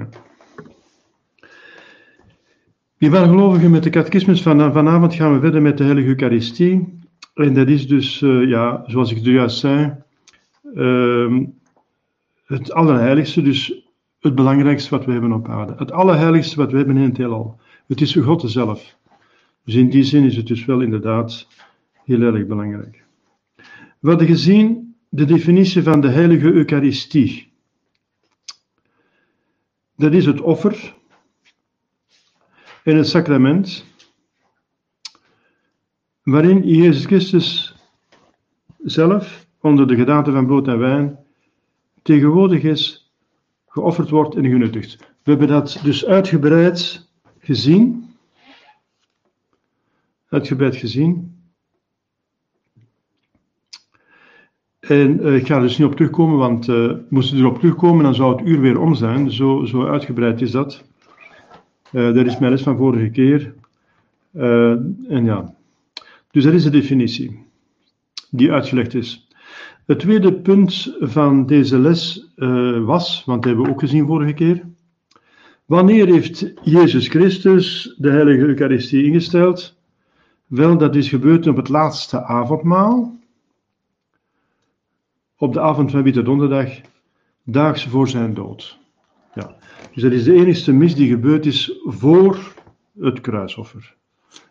Ja. Lieve gelovigen, met de catechismus van vanavond gaan we verder met de Heilige Eucharistie. En dat is dus, uh, ja, zoals ik juist zei, uh, het allerheiligste, dus het belangrijkste wat we hebben op aarde. Het allerheiligste wat we hebben in het heelal. Het is God zelf. Dus in die zin is het dus wel inderdaad heel erg belangrijk. We hadden gezien de definitie van de heilige Eucharistie. Dat is het offer en het sacrament waarin Jezus Christus zelf onder de gedaante van brood en wijn tegenwoordig is, geofferd wordt en genuttigd. We hebben dat dus uitgebreid gezien. Uitgebreid gezien. En uh, ik ga er dus niet op terugkomen, want uh, moesten we erop terugkomen, dan zou het uur weer om zijn. Zo, zo uitgebreid is dat. Uh, dat is mijn les van vorige keer. en ja, dus dat is de definitie die uitgelegd is. Het tweede punt van deze les was, want dat hebben we ook gezien vorige keer, wanneer heeft Jezus Christus de heilige Eucharistie ingesteld? Wel, dat is gebeurd op het laatste avondmaal, op de avond van Witte Donderdag, daags voor zijn dood. Ja. Dus dat is de enige mis die gebeurd is voor het kruisoffer.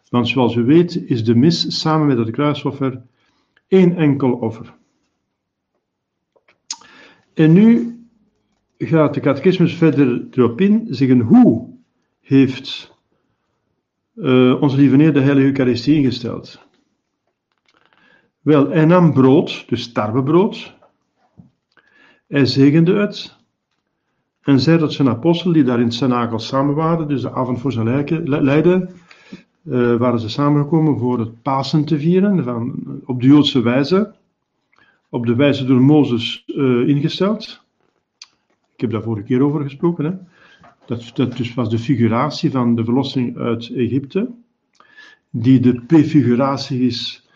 Want zoals u weet is de mis samen met het kruisoffer één enkel offer. En nu gaat de catechismus verder erop in, zeggen hoe heeft uh, onze lieve Heer de Heilige Eucharistie ingesteld. Wel, hij nam brood, dus tarwebrood, hij zegende het en zei dat zijn apostelen, die daar in het samen waren, dus de avond voor zijn lijden, uh, waren ze samengekomen voor het Pasen te vieren, van, op de Joodse wijze, op de wijze door Mozes uh, ingesteld. Ik heb daar vorige keer over gesproken. Hè? Dat, dat dus was de figuratie van de verlossing uit Egypte, die de prefiguratie is,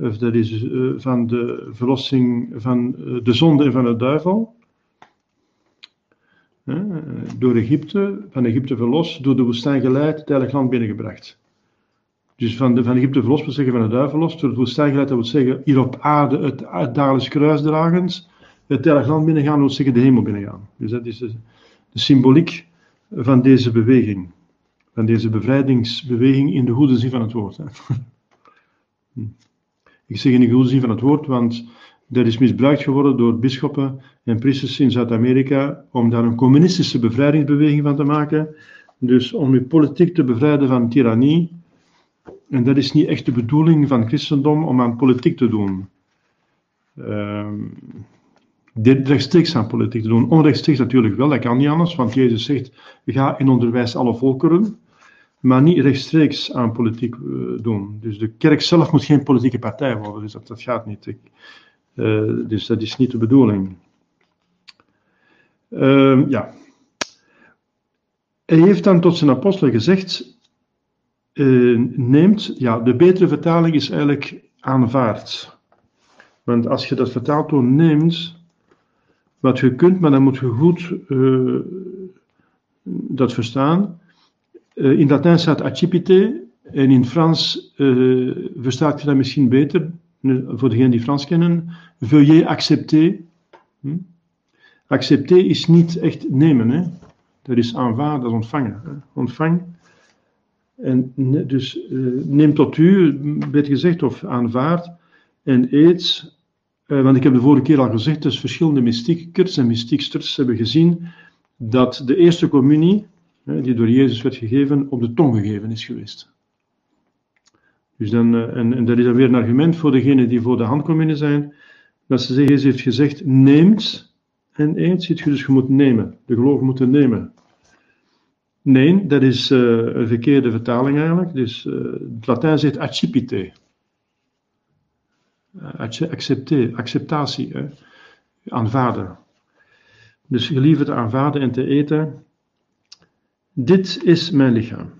of dat is uh, van de verlossing van de zonde en van de duivel. door Egypte, van Egypte verlost, door de woestijn geleid, het heilige land binnengebracht. Dus van, de, van Egypte verlost wil zeggen van de duivel verlost, door het woestijn geleid, dat wil zeggen hier op aarde het, het dagelijks kruisdragens, het heilige land binnengaan, wil zeggen de hemel binnengaan. Dus dat is de, de symboliek van deze beweging, van deze bevrijdingsbeweging in de goede zin van het woord. Hè. Ik zeg in de goede zin van het woord, want dat is misbruikt geworden door bisschoppen en priesters in Zuid-Amerika om daar een communistische bevrijdingsbeweging van te maken. Dus om je politiek te bevrijden van tirannie, en dat is niet echt de bedoeling van christendom om aan politiek te doen. Uh, rechtstreeks aan politiek te doen. Onrechtstreeks natuurlijk wel, dat kan niet anders, want Jezus zegt, ga in onderwijs alle volkeren, maar niet rechtstreeks aan politiek uh, doen. Dus de kerk zelf moet geen politieke partij worden, dus dat, gaat niet. Uh, dus dat is niet de bedoeling. Uh, ja. Hij heeft dan tot zijn apostelen gezegd, uh, neemt, ja, de betere vertaling is eigenlijk aanvaard. Want als je dat vertaaltoon neemt, wat je kunt, maar dan moet je goed dat verstaan. Uh, in Latijn staat accipite en in Frans verstaat je dat misschien beter, voor degenen die Frans kennen. Veuillez accepter. Hm? Accepter is niet echt nemen, hè? dat is aanvaarden, dat is ontvangen. Hè? Ontvang en dus neem tot u, werd gezegd, of aanvaard en eet. Want ik heb de vorige keer al gezegd, dus verschillende mystiekers en mystieksters hebben gezien dat de eerste communie, die door Jezus werd gegeven, op de tong gegeven is geweest. Dus dan, en, en dat is dan weer een argument voor degenen die voor de handcommunie zijn, dat ze zeggen, Jezus heeft gezegd, neemt en eet, ziet je, dus je moet nemen. De gelovigen moeten nemen. Nee, dat is uh, een verkeerde vertaling eigenlijk. Dus uh, het Latijn zegt accipite. Accepte, acceptatie, hè? aanvaarden. Dus geliefd aanvaarden en te eten. Dit is mijn lichaam.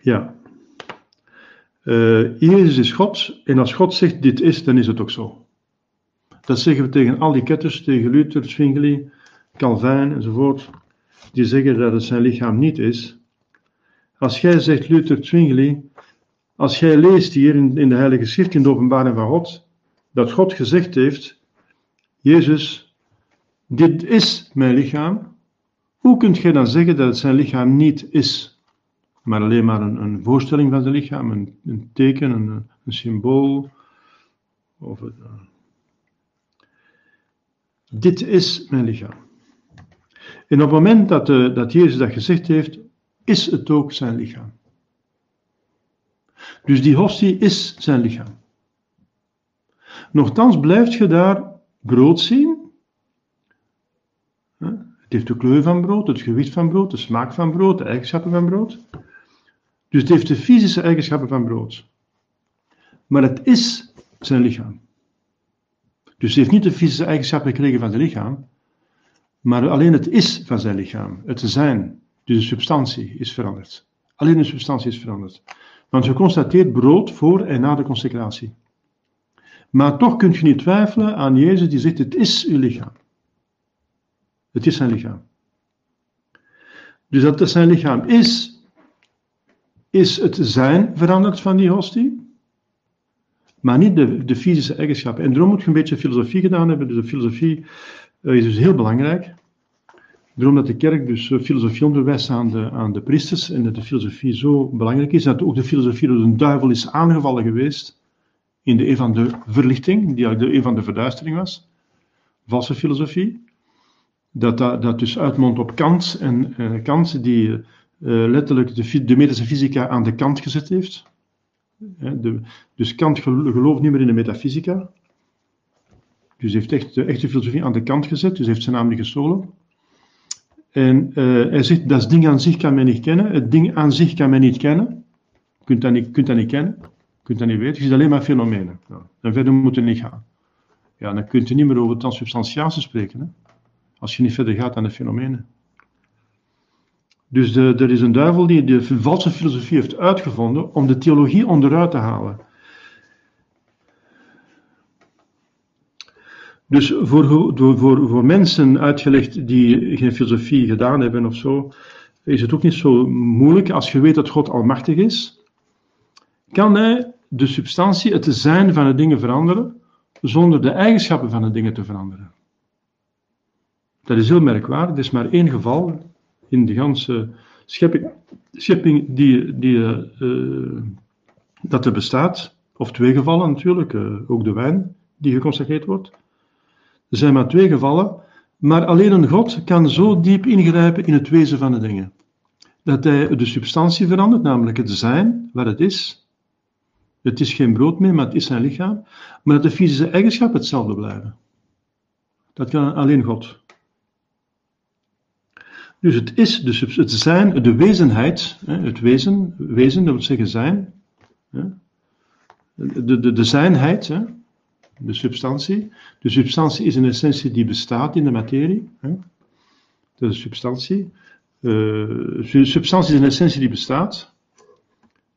Ja. Jezus is God en als God zegt dit is, dan is het ook zo. Dat zeggen we tegen al die ketters, tegen Luther, Zwingli, Calvin enzovoort, die zeggen dat het zijn lichaam niet is. Als jij zegt, Luther, Zwingli, als jij leest hier in, in de Heilige Schrift, in de openbaring van God, dat God gezegd heeft, Jezus, dit is mijn lichaam, hoe kunt jij dan zeggen dat het zijn lichaam niet is, maar alleen maar een, een voorstelling van zijn lichaam, een, een teken, een, een, symbool? Of, uh, dit is mijn lichaam. En op het moment dat, uh, dat Jezus dat gezegd heeft, is het ook zijn lichaam. Dus die hostie is zijn lichaam. Nochtans blijft je daar brood zien. Het heeft de kleur van brood, het gewicht van brood, de smaak van brood, de eigenschappen van brood. Dus het heeft de fysische eigenschappen van brood. Maar het is zijn lichaam. Dus het heeft niet de fysische eigenschappen gekregen van zijn lichaam, maar alleen het is van zijn lichaam, het zijn. Dus de substantie is veranderd. Alleen de substantie is veranderd. Want je constateert brood voor en na de consecratie. Maar toch kun je niet twijfelen aan Jezus die zegt: Het is uw lichaam. Het is zijn lichaam. Dus dat het zijn lichaam is, is het zijn veranderd van die hostie, maar niet de, de fysische eigenschappen. En daarom moet je een beetje filosofie gedaan hebben. Dus de filosofie uh, is dus heel belangrijk. Daarom dat de kerk dus eh, filosofie onderwijst aan de, de priesters en dat de filosofie zo belangrijk is. Dat ook de filosofie door een duivel is aangevallen geweest in de een van de verlichting, die eigenlijk de een van de verduistering was. Valse filosofie. Dat dat, dus uitmondt op Kant en uh, Kant die uh, letterlijk de, de medische fysica aan de kant gezet heeft. De, dus Kant gelooft niet meer in de metafysica. Dus heeft echt de echte filosofie aan de kant gezet, dus heeft zijn naam niet gestolen. En uh, hij zegt, dat ding aan zich kan men niet kennen. Het ding aan zich kan men niet kennen. Je kunt dat niet, kunt dat niet kennen. Je kunt dat niet weten. Je ziet alleen maar fenomenen. En verder moet je niet gaan. Ja, dan kun je niet meer over transubstantiatie spreken. Hè? Als je niet verder gaat aan de fenomenen. Dus er is een duivel die de valse filosofie heeft uitgevonden om de theologie onderuit te halen. Dus voor, voor, voor mensen uitgelegd die geen filosofie gedaan hebben of zo, is het ook niet zo moeilijk als je weet dat God almachtig is. Kan hij de substantie, het zijn van de dingen veranderen, zonder de eigenschappen van de dingen te veranderen? Dat is heel merkwaardig. Er is maar één geval in de ganse schepping, die, die, uh, dat er bestaat. Of twee gevallen natuurlijk, uh, ook de wijn die geconstateerd wordt. Er zijn maar twee gevallen, maar alleen een God kan zo diep ingrijpen in het wezen van de dingen. Dat hij de substantie verandert, namelijk het zijn, waar het is. Het is geen brood meer, maar het is zijn lichaam. Maar dat de fysische eigenschappen hetzelfde blijven. Dat kan alleen God. Dus het is de, het zijn, de wezenheid, het wezen, wezen, dat wil zeggen zijn. De, de, de zijnheid, de substantie. De substantie is een essentie die bestaat in de materie. Dat is substantie. Uh, substantie is een essentie die bestaat.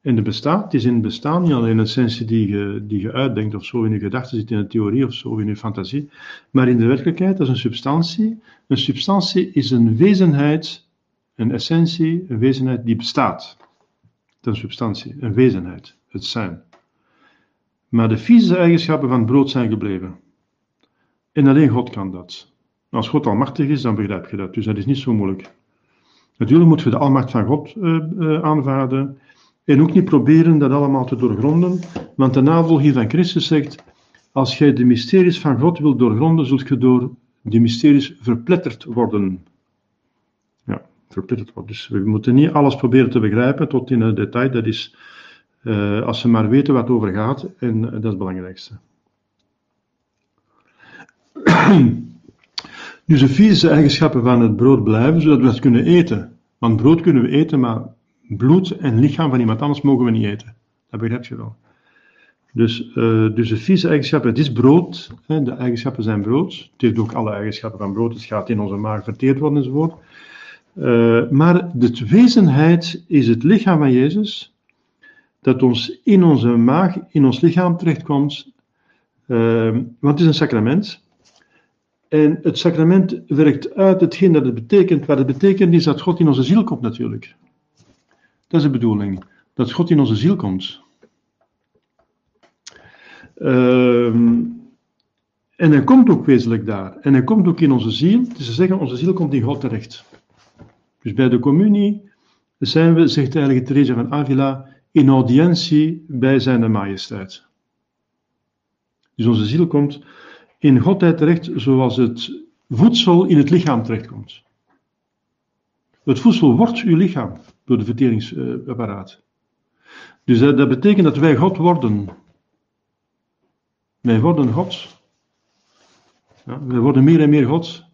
En de bestaat is in bestaan niet alleen een essentie die je, die je uitdenkt of zo in je gedachten zit, in een theorie of zo in je fantasie. Maar in de werkelijkheid, is een substantie. Een substantie is een wezenheid, een essentie, een wezenheid die bestaat. Een substantie, een wezenheid, het zijn. Maar de fysische eigenschappen van het brood zijn gebleven. En alleen God kan dat. Als God almachtig is, dan begrijp je dat. Dus dat is niet zo moeilijk. Natuurlijk moeten we de almacht van God uh, uh, aanvaarden. En ook niet proberen dat allemaal te doorgronden. Want de navolging van Christus zegt: Als jij de mysteries van God wilt doorgronden, zult je door die mysteries verpletterd worden. Ja, verpletterd worden. Dus we moeten niet alles proberen te begrijpen tot in het detail. Dat is uh, als ze maar weten wat over gaat, en dat is het belangrijkste. dus de fysische eigenschappen van het brood blijven, zodat we het kunnen eten. Want brood kunnen we eten, maar bloed en lichaam van iemand anders mogen we niet eten. Dat begrijp je wel. Dus, uh, dus de fysische eigenschappen, het is brood, hè, de eigenschappen zijn brood. Het heeft ook alle eigenschappen van brood, het gaat in onze maag verteerd worden enzovoort. Uh, maar de wezenheid is het lichaam van Jezus, dat ons in onze maag, in ons lichaam terechtkomt, Ehm, want het is een sacrament. En het sacrament werkt uit hetgeen dat het betekent. Wat het betekent is dat God in onze ziel komt natuurlijk. Dat is de bedoeling. Dat God in onze ziel komt. Ehm, en hij komt ook wezenlijk daar. En hij komt ook in onze ziel. Dus ze zeggen, onze ziel komt in God terecht. Dus bij de communie zijn we, zegt eigenlijk Teresa van Avila, in audiëntie bij zijn majesteit. Dus onze ziel komt in Godheid terecht zoals het voedsel in het lichaam terechtkomt. Het voedsel wordt uw lichaam door de verteringsapparaat. Dus dat, betekent dat wij God worden. Wij worden God. Ja, wij worden meer en meer God.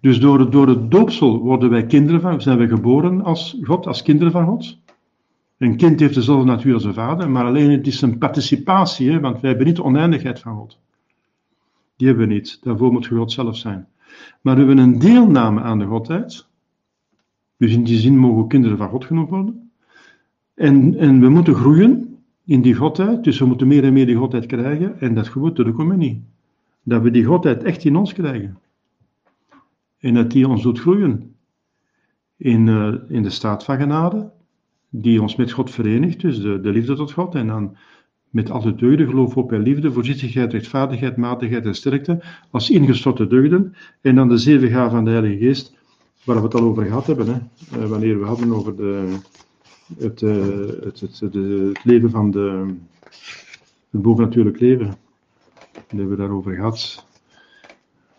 Dus door, door het doopsel worden wij kinderen van, zijn wij geboren als God, als kinderen van God. Een kind heeft dezelfde natuur als een vader, maar alleen het is een participatie, want wij hebben niet de oneindigheid van God. Die hebben we niet, daarvoor moet God zelf zijn. Maar we hebben een deelname aan de Godheid. Dus in die zin mogen kinderen van God genoemd worden. En, en we moeten groeien in die Godheid, dus we moeten meer en meer die Godheid krijgen, en dat gebeurt door de communie. Dat we die Godheid echt in ons krijgen. En dat die ons doet groeien. In, uh, in de staat van genade, die ons met God verenigt, dus de, de liefde tot God, en dan met al de deugden, geloof, op en liefde, voorzichtigheid, rechtvaardigheid, matigheid en sterkte, als ingestorte deugden, en dan de zeven gaven van de Heilige Geest, waar we het al over gehad hebben, hè, uh, wanneer we hadden over de, het, uh, het, het, het, leven van de, het bovennatuurlijk leven. Dat hebben we daarover gehad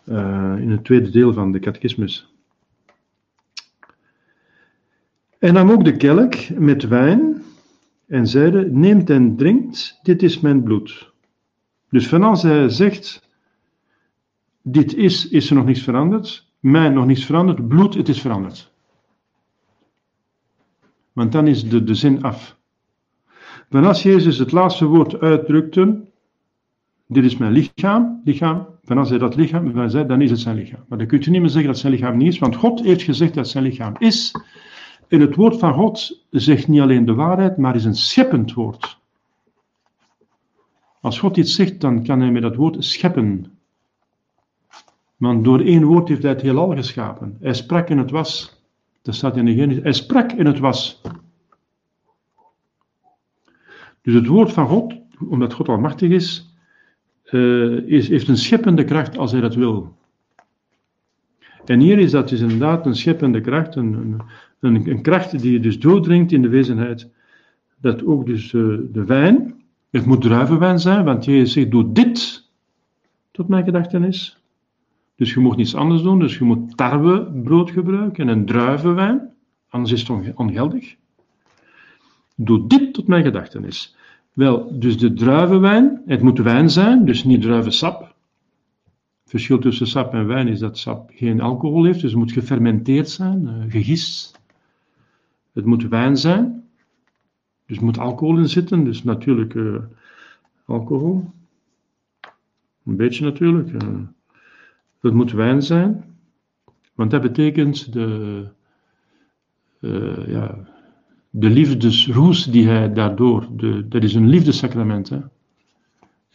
uh, in het tweede deel van de catechismus. En nam ook de kelk met wijn en zeide: Neemt en drinkt, dit is mijn bloed. Dus vanaf hij zegt: Dit is, is er nog niets veranderd, mij nog niets veranderd, bloed, het is veranderd. Want dan is de, de zin af. Maar als Jezus het laatste woord uitdrukte, dit is mijn lichaam, lichaam, als hij dat lichaam zei, dan is het zijn lichaam. Maar dan kun je niet meer zeggen dat zijn lichaam niet is, want God heeft gezegd dat zijn lichaam is. En het woord van God zegt niet alleen de waarheid, maar is een scheppend woord. Als God iets zegt, dan kan hij met dat woord scheppen. Want door één woord heeft hij het heelal geschapen. Hij sprak en het was. Dat staat in de Genesis. Hij sprak en het was. Dus het woord van God, omdat God almachtig is, uh, is, heeft een scheppende kracht als hij dat wil. En hier is dat dus inderdaad een scheppende kracht, een, een, een kracht die dus doordringt in de wezenheid, dat ook dus uh, de wijn, het moet druivenwijn zijn, want Jezus zegt, doe dit tot mijn gedachtenis. Dus je moet niets anders doen, dus je moet tarwebrood gebruiken en druivenwijn, anders is het ongeldig. Doe dit tot mijn gedachtenis. Wel, dus de druivenwijn, het moet wijn zijn, dus niet druivensap. Het verschil tussen sap en wijn is dat sap geen alcohol heeft, dus het moet gefermenteerd zijn, uh, gegist. Het moet wijn zijn, dus er moet alcohol in zitten, dus natuurlijk uh, alcohol. Een beetje natuurlijk. Uh, het moet wijn zijn, want dat betekent de, ja, de liefdesroes die hij daardoor, de, dat is een liefdessacrament. Hè?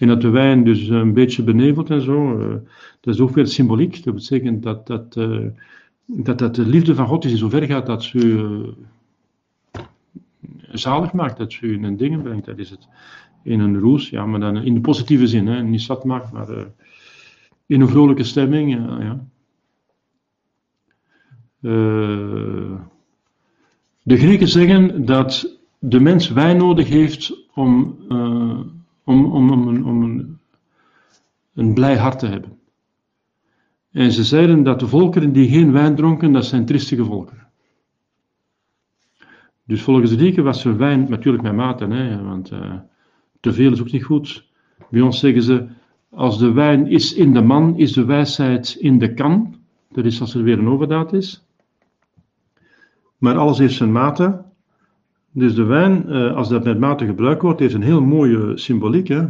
En dat de wijn dus een beetje benevelt en zo, uh, dat is ook weer symboliek. Dat betekent dat dat, uh, dat, dat de liefde van God is in zover gaat dat ze uh, zalig maakt, dat ze u in een dingen brengt. Dat is het. In een roes, ja, maar dan in de positieve zin, hè? niet zat maakt, maar in een vrolijke stemming. ja. De Grieken zeggen dat de mens wijn nodig heeft om, uh, om, om, om, om een, een blij hart te hebben. En ze zeiden dat de volkeren die geen wijn dronken, dat zijn triestige volkeren. Dus volgens de Grieken was er wijn, natuurlijk met mate, hè, want uh, te veel is ook niet goed. Bij ons zeggen ze, als de wijn is in de man, is de wijsheid in de kan. Dat is als er weer een overdaad is. Maar alles heeft zijn mate. Dus de wijn, eh, als dat met mate gebruikt wordt, heeft een heel mooie symboliek. Hè?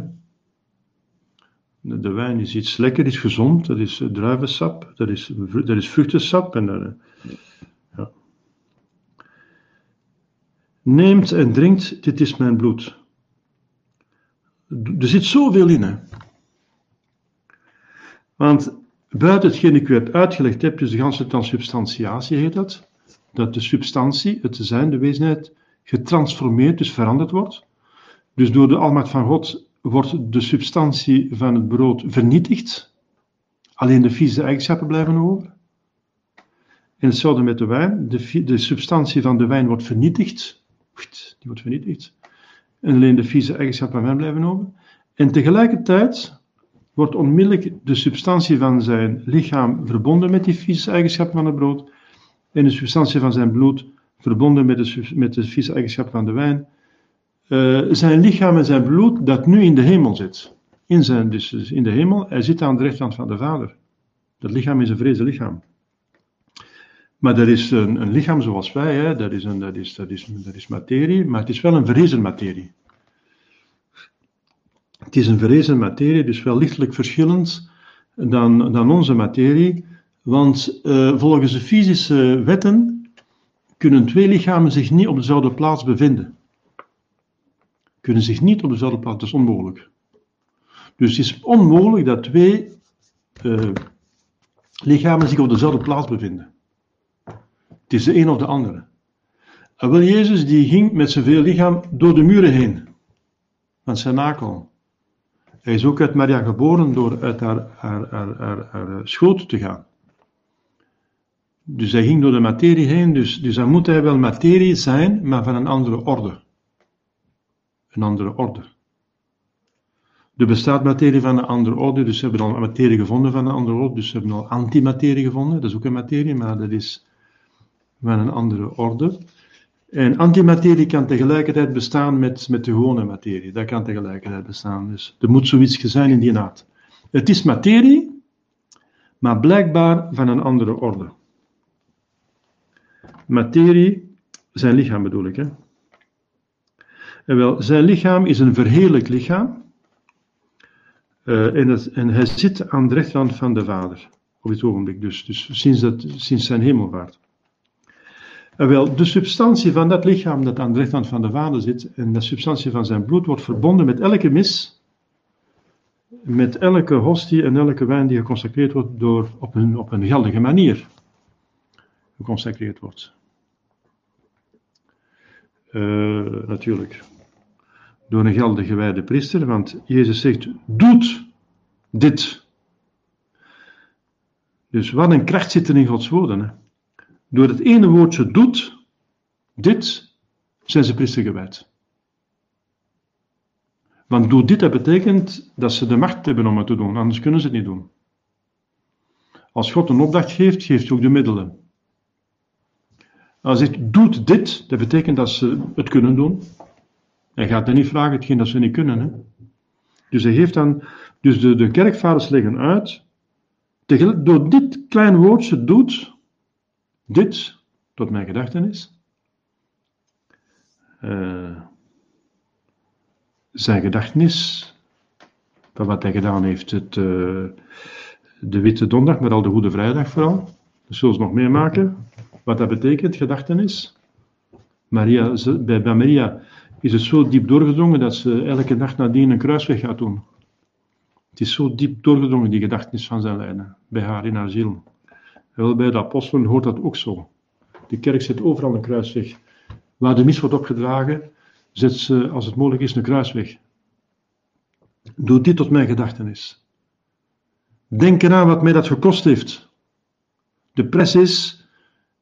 De wijn is iets lekker, iets gezond. Dat is druivensap, dat is, dat is vruchtensap. En, uh, ja. Neemt en drinkt, dit is mijn bloed. Er zit zoveel in. Hè? Want buiten hetgeen ik u heb uitgelegd heb, dus de ganse transubstantiatie heet dat, dat de substantie, het zijn, de wezenheid, getransformeerd, dus veranderd wordt. Dus door de almacht van God wordt de substantie van het brood vernietigd. Alleen de vieze eigenschappen blijven over. En hetzelfde met de wijn. De, de substantie van de wijn wordt vernietigd. Die wordt vernietigd. En alleen de vieze eigenschappen van wijn blijven over. En tegelijkertijd wordt onmiddellijk de substantie van zijn lichaam verbonden met die vieze eigenschappen van het brood. En de substantie van zijn bloed verbonden met de, met de vieze eigenschappen van de wijn. Uh, zijn lichaam en zijn bloed dat nu in de hemel zit. In, zijn, dus, dus in de hemel, hij zit aan de rechterhand van de Vader. Dat lichaam is een vrezen lichaam. Maar dat is een, een lichaam zoals wij, hè? Dat, is een, dat, is, dat, is, dat is materie, maar het is wel een verrezen materie. Het is een verrezen materie, dus wel lichtelijk verschillend dan, dan onze materie. Want uh, volgens de fysische wetten kunnen twee lichamen zich niet op dezelfde plaats bevinden. Kunnen zich niet op dezelfde plaats, dat is onmogelijk. Dus het is onmogelijk dat twee uh, lichamen zich op dezelfde plaats bevinden. Het is de een of de andere. Wel Jezus die ging met zijn veel lichaam door de muren heen. Van zijn nakel. Hij is ook uit Maria geboren door uit haar, haar, haar, haar, haar schoot te gaan. Dus hij ging door de materie heen, dus, dus dan moet hij wel materie zijn, maar van een andere orde. Een andere orde. Er bestaat materie van een andere orde, dus ze hebben al materie gevonden van een andere orde, dus ze hebben al antimaterie gevonden, dat is ook een materie, maar dat is van een andere orde. En antimaterie kan tegelijkertijd bestaan met, met de gewone materie. Dat kan tegelijkertijd bestaan. Dus er moet zoiets zijn in die naad. Het is materie, maar blijkbaar van een andere orde. Materie, zijn lichaam bedoel ik. Hè? En wel, zijn lichaam is een verheerlijk lichaam. En, het, en, hij zit aan de rechterhand van de Vader. Op dit ogenblik, dus, dus sinds, dat, sinds zijn hemelvaart. En wel, de substantie van dat lichaam dat aan de rechterhand van de Vader zit, en de substantie van zijn bloed wordt verbonden met elke mis, met elke hostie en elke wijn die geconsecreerd wordt door, op, een, op een geldige manier geconsecreerd wordt. Uh, natuurlijk. Door een geldige gewijde priester, want Jezus zegt, doet dit. Dus wat een kracht zit er in Gods woorden. Hè? Door het ene woordje doet, dit, zijn ze priester gewijd. Want doe dit, dat betekent dat ze de macht hebben om het te doen, anders kunnen ze het niet doen. Als God een opdracht geeft, geeft hij ook de middelen. Als hij doet dit, dat betekent dat ze het kunnen doen. Hij gaat er niet vragen hetgeen dat ze niet kunnen. Hè? Dus hij geeft dan, dus de, de kerkvaders leggen uit, door dit kleine woordje doet, dit tot mijn gedachtenis. Uh, zijn gedachtenis van wat hij gedaan heeft, het, uh, de Witte Donderdag, maar al de Goede Vrijdag vooral. Dat zullen ze nog meemaken. Wat dat betekent, gedachtenis. Maria, bij, bij Maria is het zo diep doorgedrongen dat ze elke dag nadien een kruisweg gaat doen. Het is zo diep doorgedrongen, die gedachtenis van zijn lijden, bij haar in haar ziel. Wel, bij de apostelen hoort dat ook zo. De kerk zet overal een kruisweg. Waar de mis wordt opgedragen, zet ze, als het mogelijk is, een kruisweg. Doe dit tot mijn gedachtenis. Denk eraan wat mij dat gekost heeft. De pres is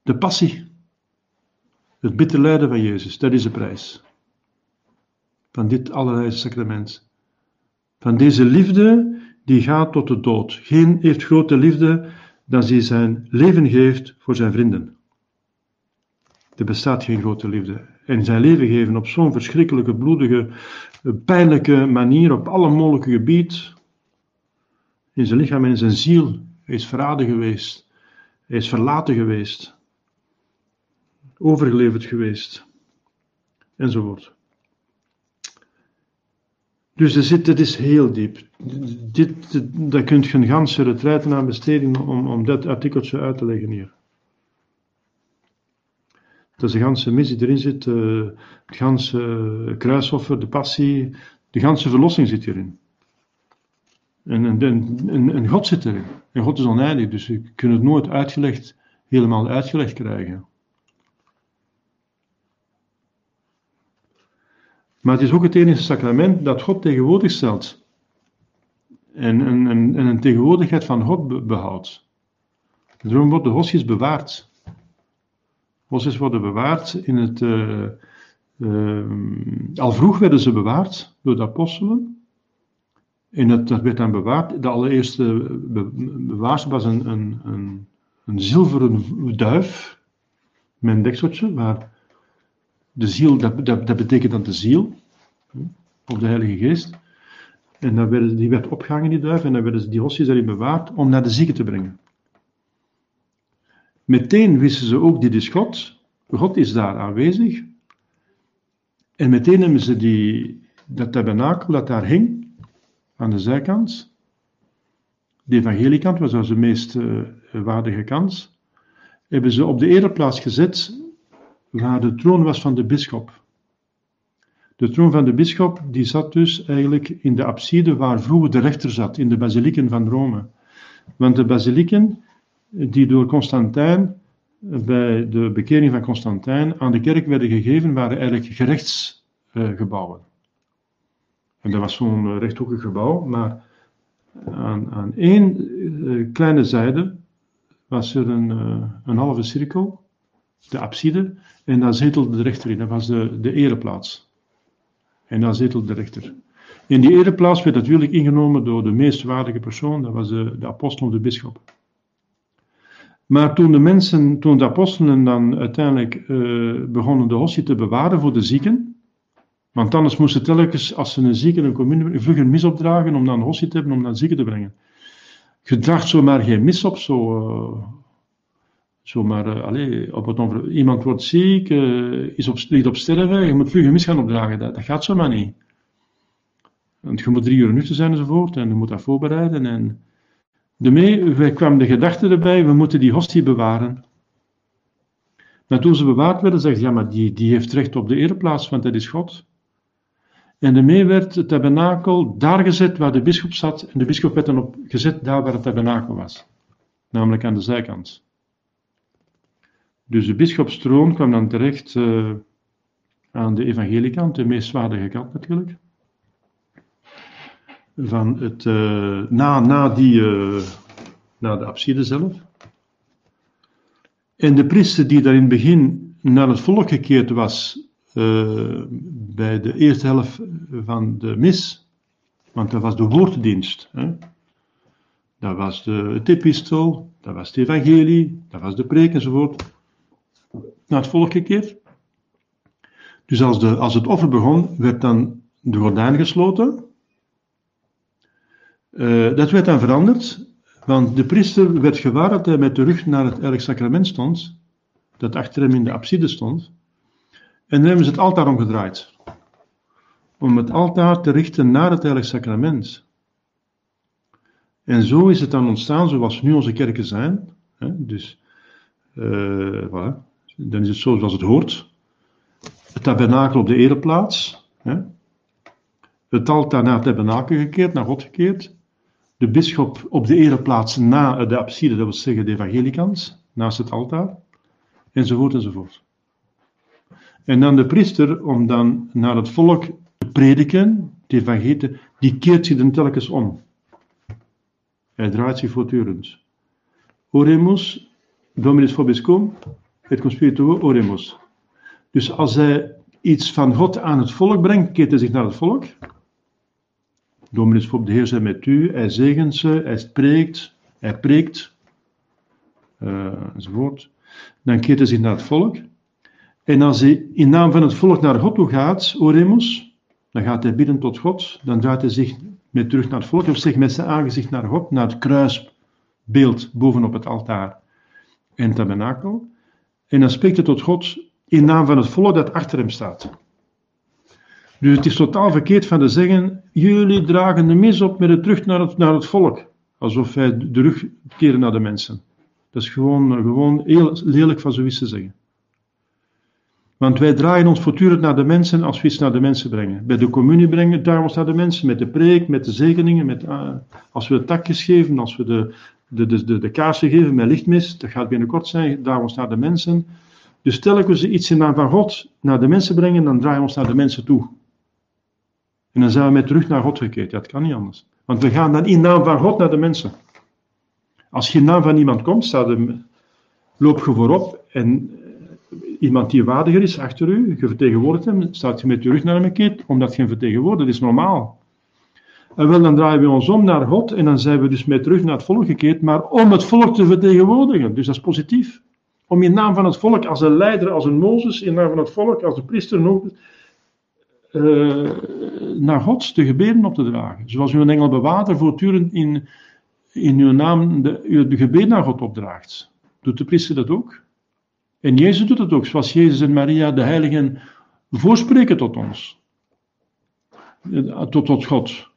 de passie. Het bitter lijden van Jezus, dat is de prijs. Van dit allerlei sacrament. Van deze liefde die gaat tot de dood. Geen heeft grote liefde dat hij zijn leven geeft voor zijn vrienden. Er bestaat geen grote liefde. En zijn leven geven op zo'n verschrikkelijke, bloedige, pijnlijke manier, op alle mogelijke gebied, in zijn lichaam en in zijn ziel. Hij is verraden geweest. Hij is verlaten geweest. Overgeleverd geweest. Enzovoort. Dus er zit, het is heel diep. Dit, daar kunt je een ganse retraite aan besteden om, om dat artikeltje uit te leggen hier. Dat is de ganse mis die erin zit, uh, het ganse kruisoffer, de passie, de ganse verlossing zit hierin. En, en, en, en God zit erin. En God is oneindig, dus je kunt het nooit uitgelegd, helemaal uitgelegd krijgen. Maar het is ook het enige sacrament dat God tegenwoordig stelt. En, en, en, en een tegenwoordigheid van God behoudt. Daarom wordt de hosjes bewaard. Hosjes worden bewaard in het. Uh, uh, al vroeg werden ze bewaard door de apostelen. En dat, werd dan bewaard. De allereerste be, was een, een, een, een, zilveren duif. Met een dekseltje, waar de ziel, dat, dat, dat betekent dan de ziel. Of de Heilige Geest. En dan werden, die werd opgehangen, die duif, en dan werden die hosjes erin bewaard om naar de zieken te brengen. Meteen wisten ze ook, dit is God. God is daar aanwezig. En meteen hebben ze die, dat tabernakel dat daar hing, aan de zijkant. De evangeliekant was de meest uh, waardige kant. Hebben ze op de ereplaats gezet waar de troon was van de bisschop. De troon van de bisschop die zat dus eigenlijk in de abside waar vroeger de rechter zat, in de basilieken van Rome. Want de basilieken die door Constantijn, bij de bekering van Constantijn, aan de kerk werden gegeven, waren eigenlijk gerechtsgebouwen. En dat was zo'n rechthoekig gebouw, maar aan, aan één eh, kleine zijde was er een, eh, een halve cirkel, de abside, en daar zetelde de rechter in. Dat was de, de ereplaats. En daar zetelde de rechter. In die ereplaats werd natuurlijk ingenomen door de meest waardige persoon, dat was de, de apostel of de bisschop. Maar toen de mensen, toen de apostelen dan uiteindelijk uh, begonnen de hostie te bewaren voor de zieken, want anders moesten telkens, als ze een zieke een communie vlug een mis opdragen om dan een hostie te hebben om naar zieken te brengen. Je draagt zomaar geen mis op, zo, uh, zomaar, uh, allez, op het over, iemand wordt ziek, uh, is op, ligt op sterven, je moet vlug een mis gaan opdragen, dat, dat gaat zomaar niet. Want je moet drie uur nuchter zijn enzovoort, en je moet dat voorbereiden en Daarmee kwam de gedachte erbij, we moeten die hostie bewaren. Maar toen ze bewaard werden, zeggen ze, ja, maar die, die heeft recht op de ereplaats, want dat is God. En daarmee werd het tabernakel daar gezet waar de bisschop zat, en de bisschop werd dan op gezet daar waar het tabernakel was. Namelijk aan de zijkant. Dus de bisschopstroon kwam dan terecht uh, aan de evangeliekant, de meest waardige kant natuurlijk van het, uh, na, na, die, uh, na de abside zelf. En de priester die daar in het begin naar het volk gekeerd was, bij de eerste helft van de mis, want dat was de woorddienst. Hè? Dat was de, het epistel, dat was het evangelie, dat was de preek enzovoort. Naar het volk gekeerd. Dus als, de, als het offer begon, werd dan de gordijn gesloten. Uh, dat werd dan veranderd, want de priester werd gewaar dat hij met de rug naar het heilig sacrament stond, dat achter hem in de abside stond. En dan hebben ze het altaar omgedraaid. Om het altaar te richten naar het heilig sacrament. En zo is het dan ontstaan zoals nu onze kerken zijn. Dus, uh, voilà. Dan is het zo zoals het hoort. Het tabernakel op de ereplaats. Hè? Het altaar naar het tabernakel gekeerd, naar God gekeerd de bisschop op de ereplaats na de abside, dat wil zeggen de evangelikans, naast het altaar, enzovoort enzovoort. En dan de priester, om dan naar het volk te prediken, de evangelie, die keert zich dan telkens om. Hij draait zich voortdurend. Oremus, dominus vobiscum, et conspirituo oremus. Dus als hij iets van God aan het volk brengt, keert hij zich naar het volk. Dominus Fop, de Heer zij met u, hij zegent ze, hij spreekt, hij preekt, uh, enzovoort. Dan keert hij zich naar het volk. En als hij in naam van het volk naar God toe gaat, Oremus, dan gaat hij bidden tot God, dan draait hij zich met terug naar het volk, of zich met zijn aangezicht naar God, naar het kruisbeeld bovenop het altaar en het tabernakel. En dan spreekt hij tot God in naam van het volk dat achter hem staat. Dus het is totaal verkeerd van te zeggen, jullie dragen de mis op met het terug naar het, naar het volk. Alsof wij de rug naar de mensen. Dat is gewoon, gewoon heel lelijk van zoiets te zeggen. Want wij draaien ons voortdurend naar de mensen als we iets naar de mensen brengen. Bij de communie brengen, draaien we ons naar de mensen. Met de preek, met de zegeningen, met, uh, als we de takjes geven, als we de, de, de, de, de kaarsen geven met lichtmis, dat gaat binnenkort zijn, we ons naar de mensen. Dus telkens we iets in naam van God naar de mensen brengen, dan draaien we ons naar de mensen toe. En dan zijn we met terug naar God gekeerd. Dat kan niet anders. Want we gaan dan in naam van God naar de mensen. Als je in naam van iemand komt, staat hem, loop je voorop en eh, iemand die waardiger is achter u, je vertegenwoordigt hem, staat je met je rug naar hem gekeerd, omdat je hem vertegenwoordigt. Dat is normaal. En wel, dan draaien we ons om naar God en dan zijn we dus met terug naar het volk gekeerd, maar om het volk te vertegenwoordigen. Dus dat is positief. Om in naam van het volk, als een leider, als een Mozes, in naam van het volk, als de priester, uh, naar God de gebeden op te dragen. Zoals u een engel bewaarder voortdurend in, in uw naam de, de gebeden naar God opdraagt. Doet de priester dat ook? En Jezus doet het ook, zoals Jezus en Maria de heiligen voorspreken tot ons. Tot, tot God.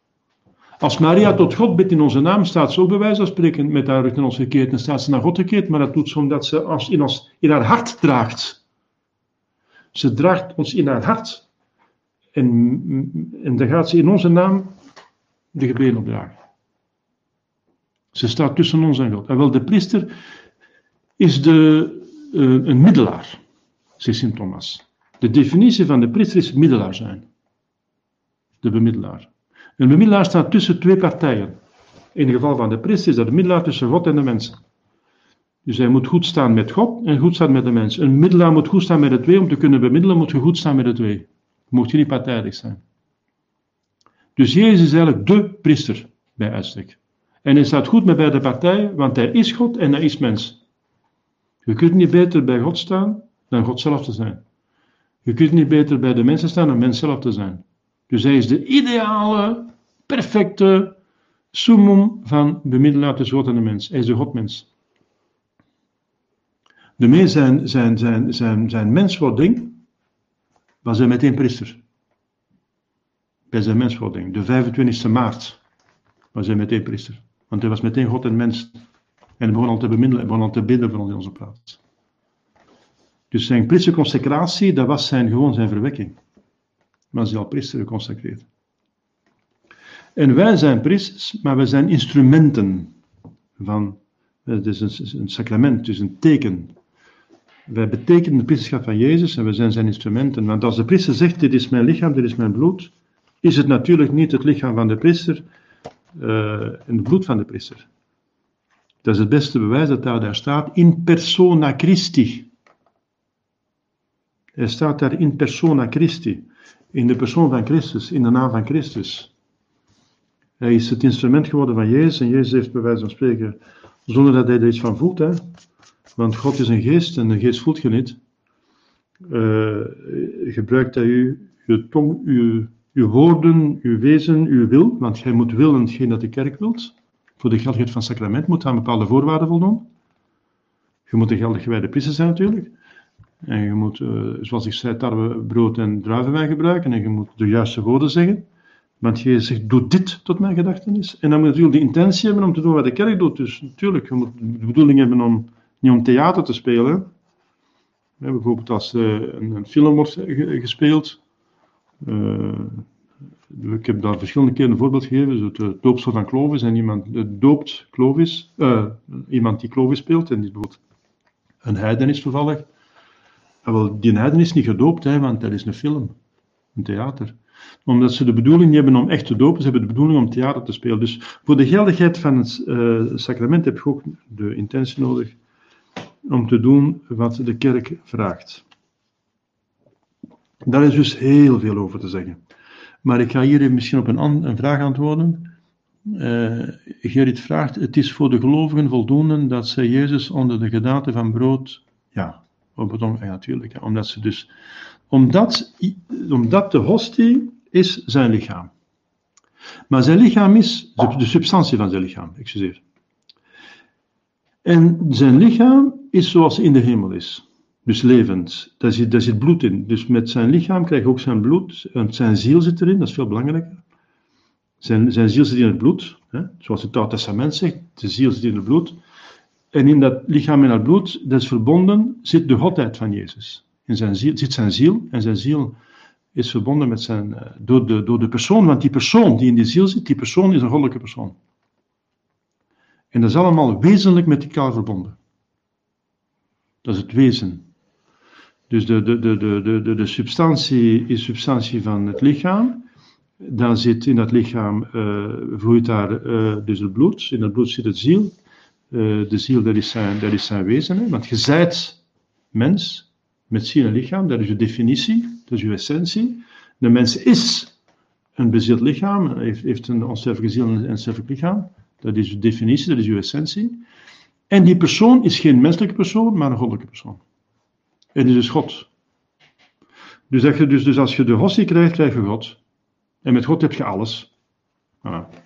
Als Maria tot God bidt in onze naam, staat ze ook bij wijze van spreken met haar rug in ons gekeerd en staat ze naar God gekeerd, maar dat doet ze omdat ze ons in, ons, in haar hart draagt. Ze draagt ons in haar hart. En, en dan gaat ze in onze naam de gebeden opdragen. Ze staat tussen ons en God. En wel, de priester is de, uh, een middelaar, zegt Sint Thomas. De definitie van de priester is middelaar zijn. De bemiddelaar. Een bemiddelaar staat tussen twee partijen. In het geval van de priester is dat de middelaar tussen God en de mensen. Dus hij moet goed staan met God en goed staan met de mensen. Een middelaar moet goed staan met de twee. Om te kunnen bemiddelen moet je goed staan met de twee. Mocht je niet partijdig zijn. Dus Jezus is eigenlijk de priester bij uitstek. En hij staat goed met beide partijen, want hij is God en hij is mens. Je kunt niet beter bij God staan dan God zelf te zijn. Je kunt niet beter bij de mensen staan dan mens zelf te zijn. Dus hij is de ideale, perfecte summum van bemiddelaar tussen God en de mens. Hij is de Godmens. Mens zijn, zijn, zijn, zijn, zijn menswording was hij meteen priester. Bij zijn menswording. De 25e maart was hij meteen priester. Want hij was meteen God en mens. En hij begon al te bemiddelen en begon al te bidden voor ons in onze plaats. Dus zijn priesterconsecratie, dat was zijn, gewoon zijn verwekking maar ze al priester geconsecreerd. En wij zijn priesters, maar we zijn instrumenten van, het is een, een sacrament, het is een teken. Wij betekenen de priesterschap van Jezus en we zijn zijn instrumenten. Want als de priester zegt, dit is mijn lichaam, dit is mijn bloed, is het natuurlijk niet het lichaam van de priester en het bloed van de priester. Dat is het beste bewijs dat daar staat, in persona Christi. Hij staat daar in persona Christi in de persoon van Christus, in de naam van Christus. Hij is het instrument geworden van Jezus en Jezus heeft bij wijze van spreken, zonder dat hij er iets van voelt, hè, want God is een geest en een geest voelt je niet, uh, gebruikt hij u, uw tong, uw, woorden, uw wezen, uw wil, want jij moet willen hetgeen dat de kerk wilt. Voor de geldigheid van sacrament moet aan bepaalde voorwaarden voldoen. Je moet een geldig gewijde priester zijn natuurlijk. En je moet, uh, zoals ik zei, tarwe, brood en druivenwijn gebruiken. En je moet de juiste woorden zeggen. Want je zegt, doe dit tot mijn gedachtenis. En dan moet je natuurlijk de intentie hebben om te doen wat de kerk doet. Dus natuurlijk, je moet de bedoeling hebben om niet om theater te spelen. Ja, bijvoorbeeld als uh, een, een, film wordt gespeeld. Uh, ik heb daar verschillende keren een voorbeeld gegeven. Zo het doopsel van Clovis. En iemand doopt Clovis. iemand die Clovis speelt. En die is bijvoorbeeld een heiden is toevallig. Ah, wel, die heiden is niet gedoopt, hè, want dat is een film, een theater. Omdat ze de bedoeling niet hebben om echt te dopen, ze hebben de bedoeling om theater te spelen. Dus voor de geldigheid van het uh, sacrament heb je ook de intentie nodig om te doen wat de kerk vraagt. Daar is dus heel veel over te zeggen. Maar ik ga hier misschien op een, een vraag antwoorden. Uh, Gerrit vraagt: Het is voor de gelovigen voldoende dat zij Jezus onder de gedaante van brood. Ja, ja, natuurlijk. Omdat, ze dus, omdat, omdat de hostie is zijn lichaam. Maar zijn lichaam is de, substantie van zijn lichaam, excuseer. En zijn lichaam is zoals in de hemel is. Dus levend. Daar zit, daar zit bloed in. Dus met zijn lichaam krijg je ook zijn bloed. En zijn ziel zit erin, dat is veel belangrijker. Zijn, zijn ziel zit in het bloed. Hè? Zoals het Oude Testament zegt, de ziel zit in het bloed. En in dat lichaam en dat bloed, dat is verbonden, zit de godheid van Jezus. In zijn ziel zit zijn ziel en zijn ziel is verbonden met zijn, eh, door, de, door de persoon, want die persoon die in die ziel zit, die persoon is een goddelijke persoon. En dat is allemaal wezenlijk met elkaar verbonden. Dat is het wezen. Dus de, de, de, de, de, de substantie is substantie van het lichaam. Dan zit in dat lichaam, uh, vloeit daar uh, dus het bloed. In het bloed zit het ziel. Uh, de ziel, dat is zijn, dat is zijn wezen. Hè? Want je zijt mens met ziel en lichaam. Dat is je definitie, dat is je essentie. De mens is een bezield lichaam, heeft, heeft een onsterfelijke ziel en een sterfelijk lichaam. Dat is je definitie, dat is je essentie. En die persoon is geen menselijke persoon, maar een goddelijke persoon. En is dus God. Dus, dat je, dus, dus als je de hostie krijgt, krijg je God. En met God heb je alles. Voilà.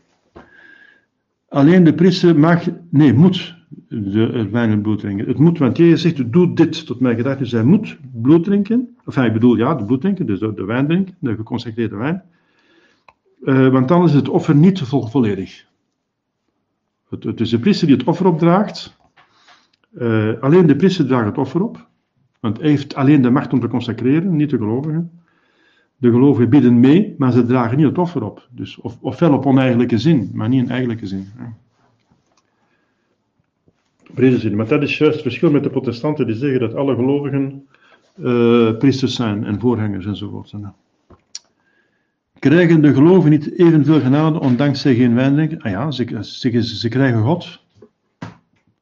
Alleen de priester mag, nee, moet de, het wijn en bloed drinken. Het moet, want Jezus zegt, doe dit tot mijn gedachte. Dus hij moet bloed drinken. Of hij bedoelt, ja, de bloed drinken, dus de, wijn drinken, de geconsecreerde wijn. Uh, want dan is het offer niet vo volledig. Het, het, is de priester die het offer opdraagt. Uh, alleen de priester draagt het offer op. Want hij heeft alleen de macht om te consecreren, niet de gelovigen. De gelovigen bidden mee, maar ze dragen niet het offer op. Dus of, ofwel op oneigenlijke zin, maar niet in eigenlijke zin. Brede zin. Maar dat is juist het verschil met de protestanten die zeggen dat alle gelovigen uh, priesters zijn en voorgangers enzovoort. Krijgen de gelovigen niet evenveel genade ondanks zij geen wijn drinken? Ah ja, ze, ze, ze krijgen God.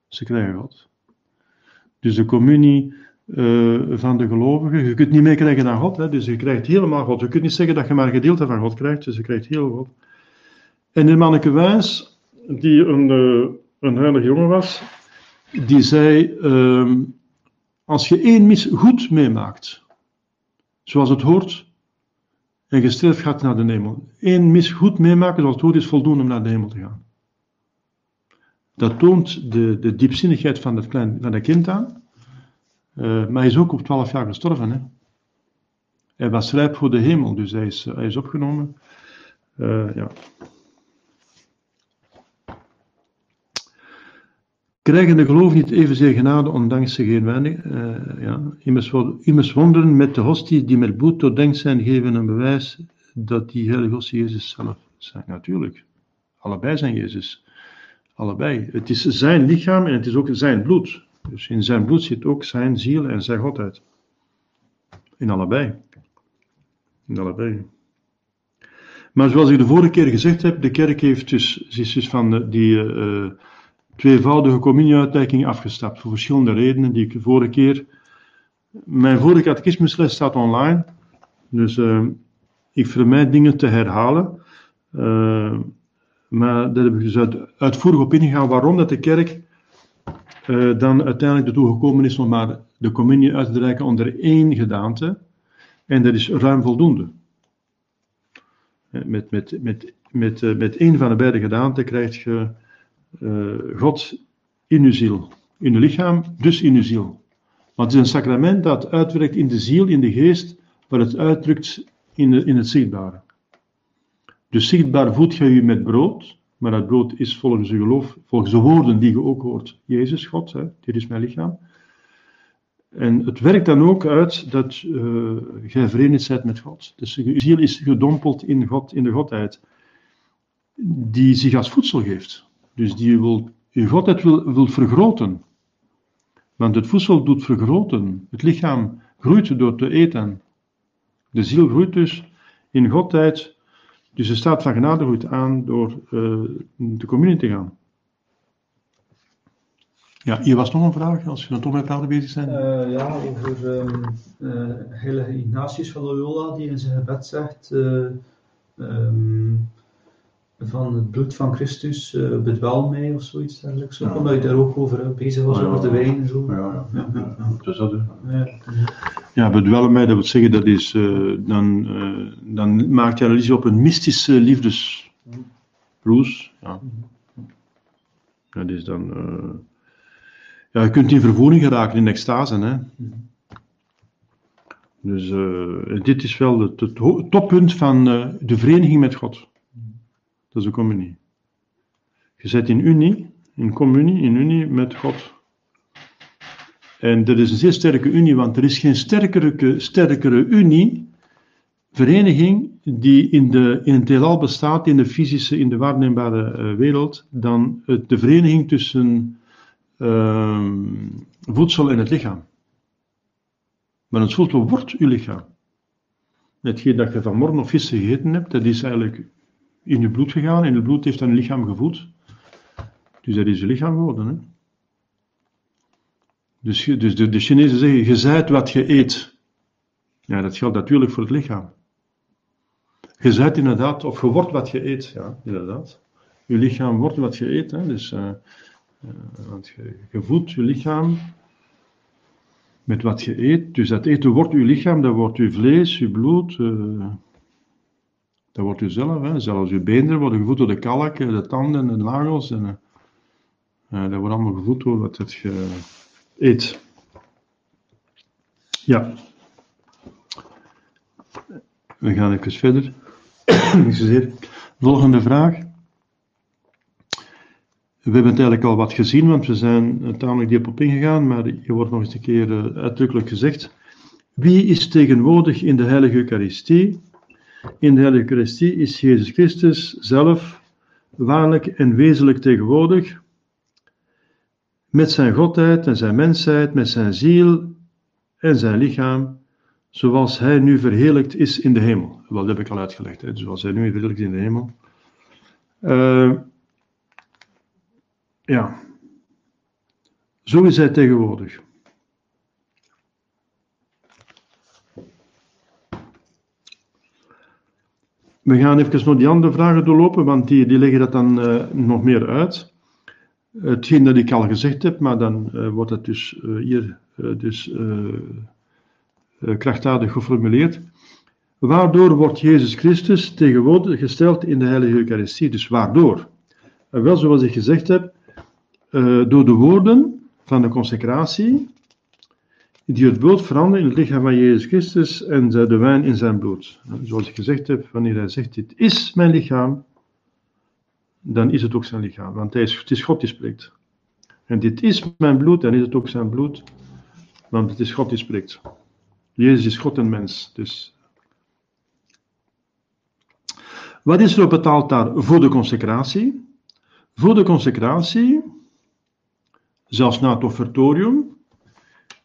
Ze krijgen God. Dus de communie uh, van de gelovigen. Je kunt niet meer krijgen God, hè, dus je krijgt helemaal God. Je kunt niet zeggen dat je maar een gedeelte van God krijgt, dus je krijgt heel God. En de manneke Wijs, die een, uh, een heilige jongen was, die zei: uh, Als je één mis goed meemaakt, zoals het hoort, en je gaat naar de hemel. Eén mis goed meemaken zoals het hoort is voldoende om naar de hemel te gaan. Dat toont de, de diepzinnigheid van klein, van dat kind aan. Uh, maar hij is ook op 12 jaar gestorven. Hè? Hij was rijp voor de hemel, dus hij is, hij is opgenomen. Uh, ja. Krijgen de geloof niet evenzeer genade, ondanks ze geen weinig? Uh, ja. Immers wonderen met de hostie die met bloed doordenkt zijn, geven een bewijs dat die heilige hostie Jezus zelf zijn. Natuurlijk. Allebei zijn Jezus. Allebei. Het is zijn lichaam en het is ook zijn bloed. Dus in zijn bloed zit ook zijn ziel en zijn godheid. In allebei. In allebei. Maar zoals ik de vorige keer gezegd heb, de kerk heeft dus, is dus van die uh, tweevoudige communieuitdekking afgestapt. Voor verschillende redenen die ik de vorige keer. Mijn vorige catechismusles staat online. Dus uh, ik vermijd dingen te herhalen. Maar daar heb ik dus uit, uitvoerig op ingegaan waarom dat de kerk uh, dan uiteindelijk ertoe gekomen is om maar de communie uit te reiken onder één gedaante. En dat is ruim voldoende. Eh, met, met, met, met, uh, met één van de beide gedaanten krijg je God in je ziel. In je lichaam, dus in je ziel. Want het is een sacrament dat uitwerkt in de ziel, in de geest, waar het uitdrukt in, in het zichtbare. Dus zichtbaar voed je je met brood, maar dat brood is volgens je geloof, volgens de woorden die je ook hoort, Jezus, God, hè, dit is mijn lichaam. En het werkt dan ook uit dat uh, verenigd bent met God. Dus je ziel is gedompeld in God, in de Godheid, die zich als voedsel geeft. Dus die wil, je Godheid wil, wil vergroten. Want het voedsel doet vergroten. Het lichaam groeit door te eten. De ziel groeit dus in Godheid dus de staat van genade groeit aan door uh, de communie te gaan. Ja, hier was nog een vraag, als je dan toch met praten bezig zijn. Uh, ja, over um, uh, heilige Ignatius van Loyola, die in zijn gebed zegt um, van het bloed van Christus bedwel mij of zoiets dergelijks. Ja. Omdat je daar ook over bezig was, ja, over de wijn en zo. Ja, ja, ja. ja, ja. Dus dat, ja. Bedwellen dat wil zeggen, dat is, uh, dan, uh, dan maakt je analyse op een mystische liefdesroes. Ja. Dat is dan, uh, ja, je kunt in vervoering geraken, in extase, hè. Dus dit is wel het, het toppunt van de vereniging met God. Dat is de communie. Je zit in unie, in communie, in unie met God. En dat is een zeer sterke unie, want er is geen sterkere, sterkere unie, vereniging, die in, de, in het heelal bestaat, in de fysische, in de waarneembare uh, wereld, dan de vereniging tussen uh, voedsel en het lichaam. Maar het voedsel wordt uw lichaam. Hetgeen dat je vanmorgen of vis gegeten hebt, dat is eigenlijk in je bloed gegaan en het bloed heeft dan je lichaam gevoed. Dus dat is je lichaam geworden. Hè? Dus, dus de, Chinezen zeggen, je zijt wat je eet. Ja, dat geldt natuurlijk voor het lichaam. Je zijt inderdaad, of je wordt wat je eet. Ja, inderdaad. Je lichaam wordt wat je eet. Hè? Dus, uh, uh, want je, je voedt je lichaam met wat je eet. Dus dat eten wordt uw lichaam, dat wordt uw vlees, uw bloed. Uh, dat wordt u zelf. Hè. Zelfs uw beenderen worden gevoed door de kalk, de tanden en de nagels. En, uh, dat wordt allemaal gevoed door wat je eet. Ja. We gaan even verder. Excuseer. Volgende vraag. We hebben het eigenlijk al wat gezien, want we zijn tamelijk diep op ingegaan, maar je wordt nog eens een keer uh, uitdrukkelijk gezegd. Wie is tegenwoordig in de Heilige Eucharistie? In de Heilige Eucharistie is Jezus Christus zelf waarlijk en wezenlijk tegenwoordig, met zijn godheid en zijn mensheid, met zijn ziel en zijn lichaam, zoals hij nu verheerlijkt is in de hemel. Dat heb ik al uitgelegd, hè? zoals hij nu verheerlijkt is in de hemel. Uh, ja, zo is hij tegenwoordig. We gaan even nog die andere vragen doorlopen, want die, die leggen dat dan uh, nog meer uit. Hetgeen dat ik al gezegd heb, maar dan uh, wordt het dus uh, hier dus, krachtdadig geformuleerd. Waardoor wordt Jezus Christus tegenwoordig gesteld in de Heilige Eucharistie? Dus waardoor? wel, zoals ik gezegd heb, door de woorden van de consecratie, die het brood veranderen in het lichaam van Jezus Christus en de wijn in zijn bloed. Zoals ik gezegd heb, wanneer hij zegt, dit is mijn lichaam, dan is het ook zijn lichaam, want hij is, het is God die spreekt. En dit is mijn bloed, dan is het ook zijn bloed, want het is God die spreekt. Jezus is God en mens, dus... Wat is er op het altaar voor de consecratie? Voor de consecratie, zelfs na het offertorium,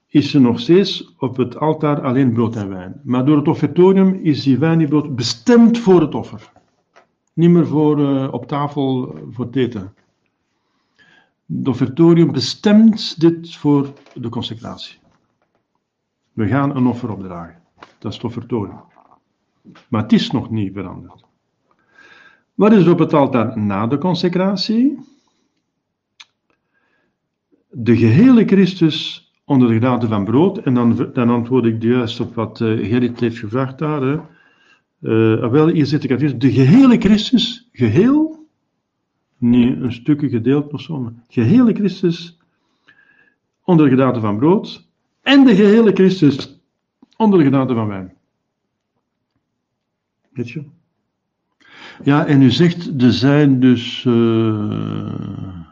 is er nog steeds op het altaar alleen brood en wijn. Maar door het offertorium is die wijn en brood bestemd voor het offer. Niet meer voor, uh, op tafel voor het eten. Het offertorium bestemt dit voor de consecratie. We gaan een offer opdragen. Dat is het offertorium. Maar het is nog niet veranderd. Wat is op het altaar na de consecratie? De gehele Christus onder de genade van brood. En dan, dan antwoord ik juist op wat uh, Gerrit heeft gevraagd daar. Hè. Uh, wel, hier zit ik De gehele Christus, geheel, niet een stukje gedeeld of zo, gehele Christus onder de genade van brood. En de gehele Christus onder de genade van wijn. Weet je? Ja, en u zegt, er zijn dus. Uh,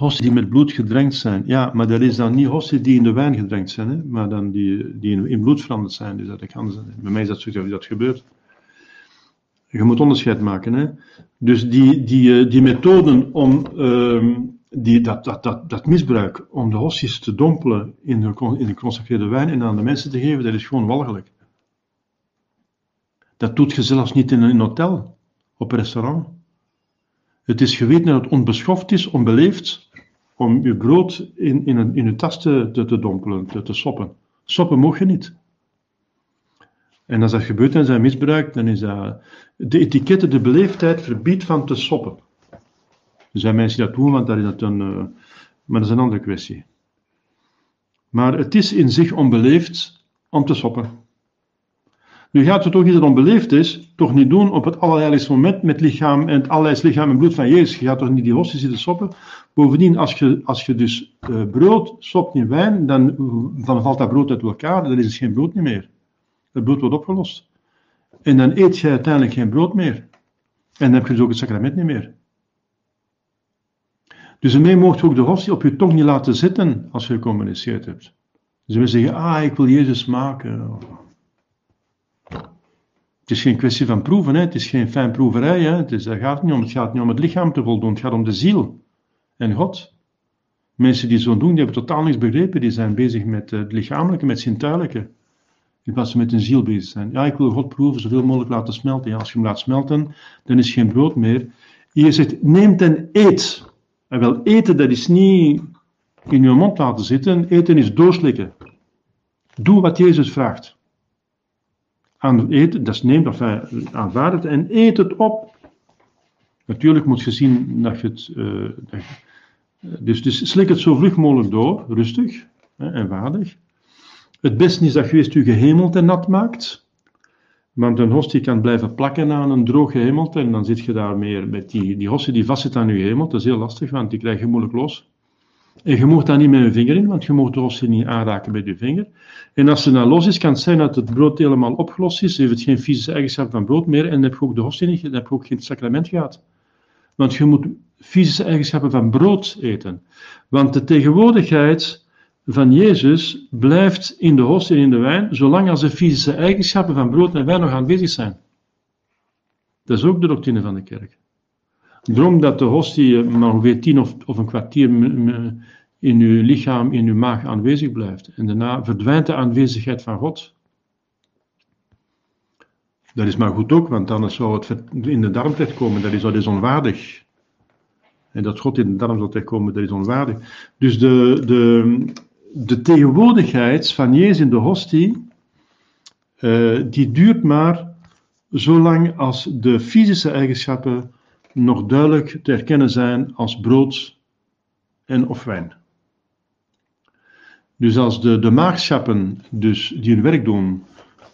hossen die met bloed gedrenkt zijn. Ja, maar dat is dan niet hossen die in de wijn gedrenkt zijn, hè? maar dan die, die in, bloed veranderd zijn. Dus dat kan zijn. Bij mij is dat zo dat gebeurt. Je moet onderscheid maken. Hè? Dus die, die, eh, die methoden om uh, die, dat, dat, dat, dat misbruik om de hossies te dompelen in de, in de wijn en aan de mensen te geven, dat is gewoon walgelijk. Dat doet je zelfs niet in een hotel, op een restaurant. Het is geweten dat het onbeschoft is, onbeleefd, om je brood in, in, een, in je tas te, te, dompelen, te, te soppen. Soppen mocht je niet. En als dat gebeurt en zijn misbruikt, dan is dat... De etiketten, de beleefdheid verbiedt van te soppen. Er zijn mensen die dat doen, want daar is dat een... Uh, maar dat is een andere kwestie. Maar het is in zich onbeleefd om te soppen. Nu gaat het toch iets dat onbeleefd is, toch niet doen op het allerheiligste moment met lichaam en het allerheiligste lichaam en bloed van Jezus. Je gaat toch niet die hostie zitten soppen. Bovendien, als je, als je dus uh, brood sopt in wijn, dan, valt dat brood uit elkaar, dan is het geen brood meer. Het brood wordt opgelost. En dan eet je uiteindelijk geen brood meer. En dan heb je dus ook het sacrament niet meer. Dus ermee mocht je ook de hostie op je tong niet laten zitten als je gecommuniceerd hebt. Dus we zeggen, ah, ik wil Jezus maken. Het is geen kwestie van proeven, hè? het is geen fijn proeverij. Hè? Het, is, gaat niet om. het gaat niet om het lichaam te voldoen, het gaat om de ziel en God. Mensen die zo doen, die hebben totaal niets begrepen, die zijn bezig met het lichamelijke, met zintuigelijke. In plaats van met hun ziel bezig zijn. Ja, ik wil God proeven, zoveel mogelijk laten smelten. Ja, als je hem laat smelten, dan is geen brood meer. Je zegt, neem en eet. En wel, eten, dat is niet in je mond laten zitten. Eten is doorslikken. Doe wat Jezus vraagt. Aan eten, dat is neem, of aanvaard het en eet het op. Natuurlijk moet je zien dat je het. Dat je, dus, dus slik het zo vlug mogelijk door, rustig hè, en waardig. Het beste is dat je eerst je gehemelte nat maakt. Want een hostie kan blijven plakken aan een droog gehemelte en dan zit je daar meer met die, die hostie die vastzit aan je gehemelte. Dat is heel lastig, want die krijg je moeilijk los. En je moet daar niet met je vinger in, want je moet de hostie niet aanraken met je vinger. En als ze dan los is, kan het zijn dat het brood helemaal opgelost is, heeft het geen fysische eigenschap van brood meer en heb je ook de hostie niet, dan heb je ook geen sacrament gehad. Want je moet fysische eigenschappen van brood eten. Want de tegenwoordigheid van Jezus blijft in de hostie en in de wijn, zolang als de fysische eigenschappen van brood en wijn nog aanwezig zijn. Dat is ook de doctrine van de kerk. Daarom dat de hostie maar ongeveer tien of, of een kwartier in uw lichaam, in uw maag aanwezig blijft. En daarna verdwijnt de aanwezigheid van God. Dat is maar goed ook, want anders zou het in de darm terechtkomen. Dat is, dat is onwaardig. En dat God in de darm zou terechtkomen, dat is onwaardig. Dus de, de, de tegenwoordigheid van Jezus in de hostie, uh, die duurt maar zolang als de fysische eigenschappen nog duidelijk te herkennen zijn als brood en of wijn. Dus als de, de maagschappen dus die hun werk doen,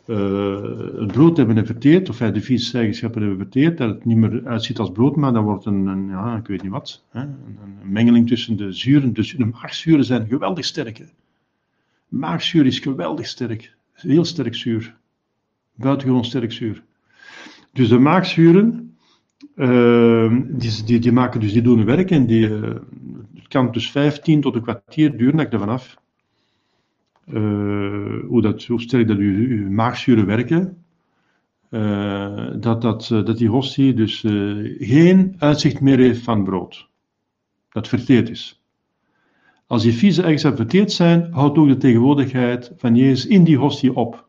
uh, het brood hebben verteerd, of de fysische eigenschappen hebben verteerd, dat het niet meer uitziet als brood, maar dan wordt een, een ja, ik weet niet wat, hè, een, een, mengeling tussen de zuren. Dus de maagzuren zijn geweldig sterk. Hè. Maagzuur is geweldig sterk, heel sterk zuur, buitengewoon sterk zuur. Dus de maagzuren, die, die, die, maken dus, die doen hun werk en die, uh, het kan dus 15 tot een kwartier duren, dat ik ervan af. Uh, hoe, dat, hoe sterk dat uw, uw maagzuren werken, uh, dat, dat, dat die hostie dus geen uitzicht meer heeft van brood. Dat verteerd is. Als die vieze eigenschappen verteerd zijn, houdt ook de tegenwoordigheid van Jezus in die hostie op.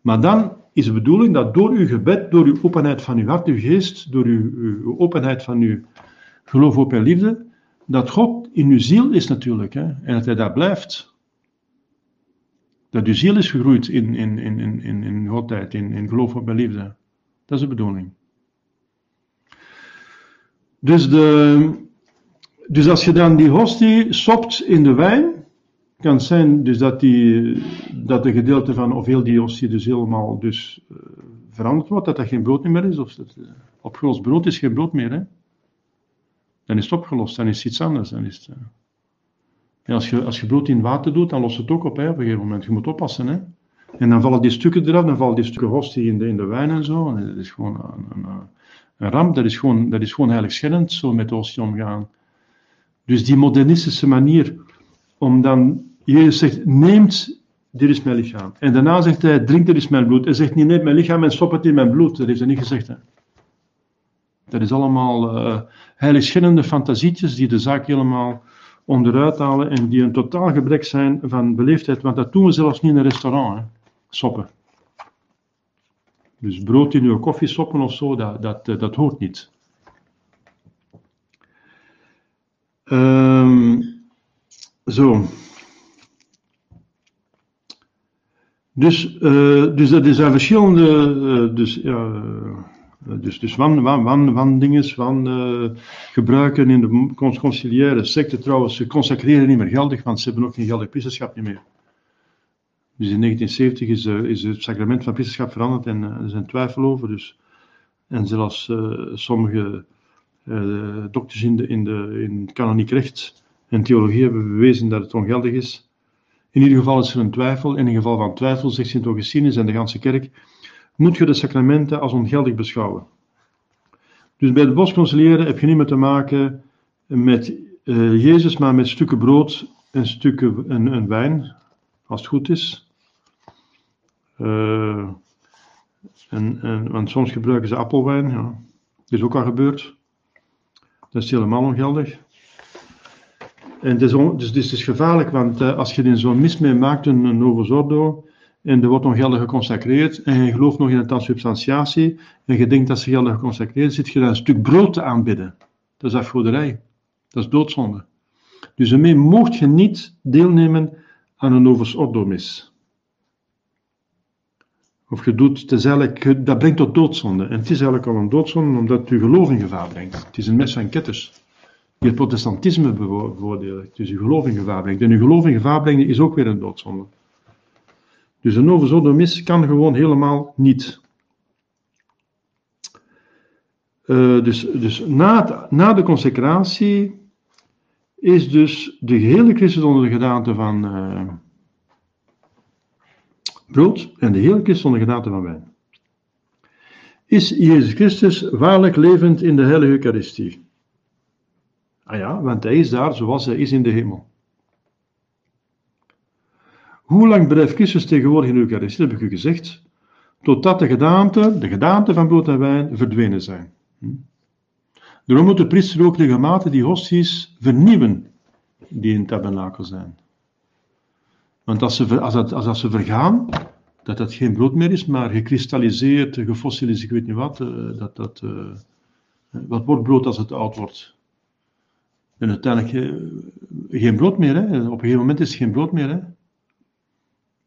Maar dan is de bedoeling dat door uw gebed, door uw openheid van uw hart, uw geest, door uw, openheid van uw geloof, hoop en liefde, dat God in uw ziel is natuurlijk, hè, en dat hij daar blijft. Dat uw ziel is gegroeid in, in, in, in, in, in Godheid, in, in geloof, hoop en liefde. Dat is de bedoeling. Dus, de, dus als je dan die hostie sopt in de wijn, kan zijn dus dat, die, dat de gedeelte van, of heel die hostie dus helemaal dus, uh, veranderd wordt, dat dat geen brood meer is. Of dat, uh, opgelost brood is geen brood meer. Hè? Dan is het opgelost, dan is het iets anders. Dan is het, en als, je, als je brood in water doet, dan lost het ook op hè, op een gegeven moment. Je moet oppassen. Hè? En dan vallen die stukken eraf, dan vallen die stukken hostie in de, in de wijn en zo. En dat is gewoon een, een, een ramp, dat is gewoon, dat is gewoon heiligschennend, zo met de hostie omgaan. Dus die modernistische manier om dan, Jezus zegt, neemt, dit is mijn lichaam. En daarna zegt hij, drink, dit is mijn bloed. Hij zegt niet, neem mijn lichaam en stop het in mijn bloed. Dat heeft hij niet gezegd. Hè. Dat is allemaal uh, heiligschennende fantasietjes die de zaak helemaal onderuit halen en die een totaal gebrek zijn van beleefdheid, want dat doen we zelfs niet in een restaurant, hè. soppen. Dus brood in uw koffie soppen of zo, dat, dat, dat hoort niet. Um, zo. Dus, uh, dus dat zijn verschillende, uh, dus, ja, dus, dus wan, wan, wan, wan dinges, wan uh, gebruiken in de conciliaire secte trouwens, ze consacreren niet meer geldig, want ze hebben ook geen geldig priesterschap meer. Dus in 1970 is, is het sacrament van priesterschap veranderd en er zijn twijfel over. Dus, en zelfs sommige dokters in, de, in, de, in kanoniek recht en theologie hebben bewezen dat het ongeldig is. In ieder geval is er een twijfel. In geval van twijfel, zegt Sint Augustinus en de ganse kerk, moet je de sacramenten als ongeldig beschouwen. Dus bij het bosconciliëren heb je niet meer te maken met uh, Jezus, maar met stukken brood en stukken en, wijn, als het goed is. Uh, want soms gebruiken ze appelwijn, ja. Dat is ook al gebeurd. Dat is helemaal ongeldig. En on, dus, dus het is gevaarlijk, want uh, als je in zo'n mis mee maakt, een, een Ordo, en er wordt nog geldig geconsacreerd, en je gelooft nog in een transubstantiatie, en je denkt dat ze geldig geconsacreerd zit je daar een stuk brood te aanbidden. Dat is afgoderij. Dat is doodzonde. Dus ermee mocht je niet deelnemen aan een Novus Ordo mis. Of je doet, het dat brengt tot doodzonde. En het is eigenlijk al een doodzonde omdat je geloof in gevaar brengt. Het is een mes van ketters die het protestantisme bevoordelen. Dus je geloof in gevaar brengt. En je geloof in gevaar is ook weer een doodzonde. Dus een Novus mis kan gewoon helemaal niet. Uh, dus dus na, na de consecratie is dus de gehele Christus onder de gedaante van uh, brood en de hele Christus onder de gedaante van wijn. Is Jezus Christus waarlijk levend in de heilige Eucharistie? Ah ja, want hij is daar zoals hij is in de hemel. Hoe lang blijft Christus tegenwoordig in de Eucharistie? Dat heb ik u gezegd. Totdat de gedaante, de gedaante van brood en wijn verdwenen zijn. Hm? Daarom moet de priester ook regelmatig die hosties vernieuwen die in het tabernakel zijn. Want als ze, als, dat, als ze vergaan, dat dat geen brood meer is, maar gekristalliseerd, gefossiliseerd, ik weet niet wat, eh, dat, dat, uh, wat wordt brood als het oud wordt? En uiteindelijk uh, geen brood meer, hè? op een gegeven moment is het geen brood meer. Hè?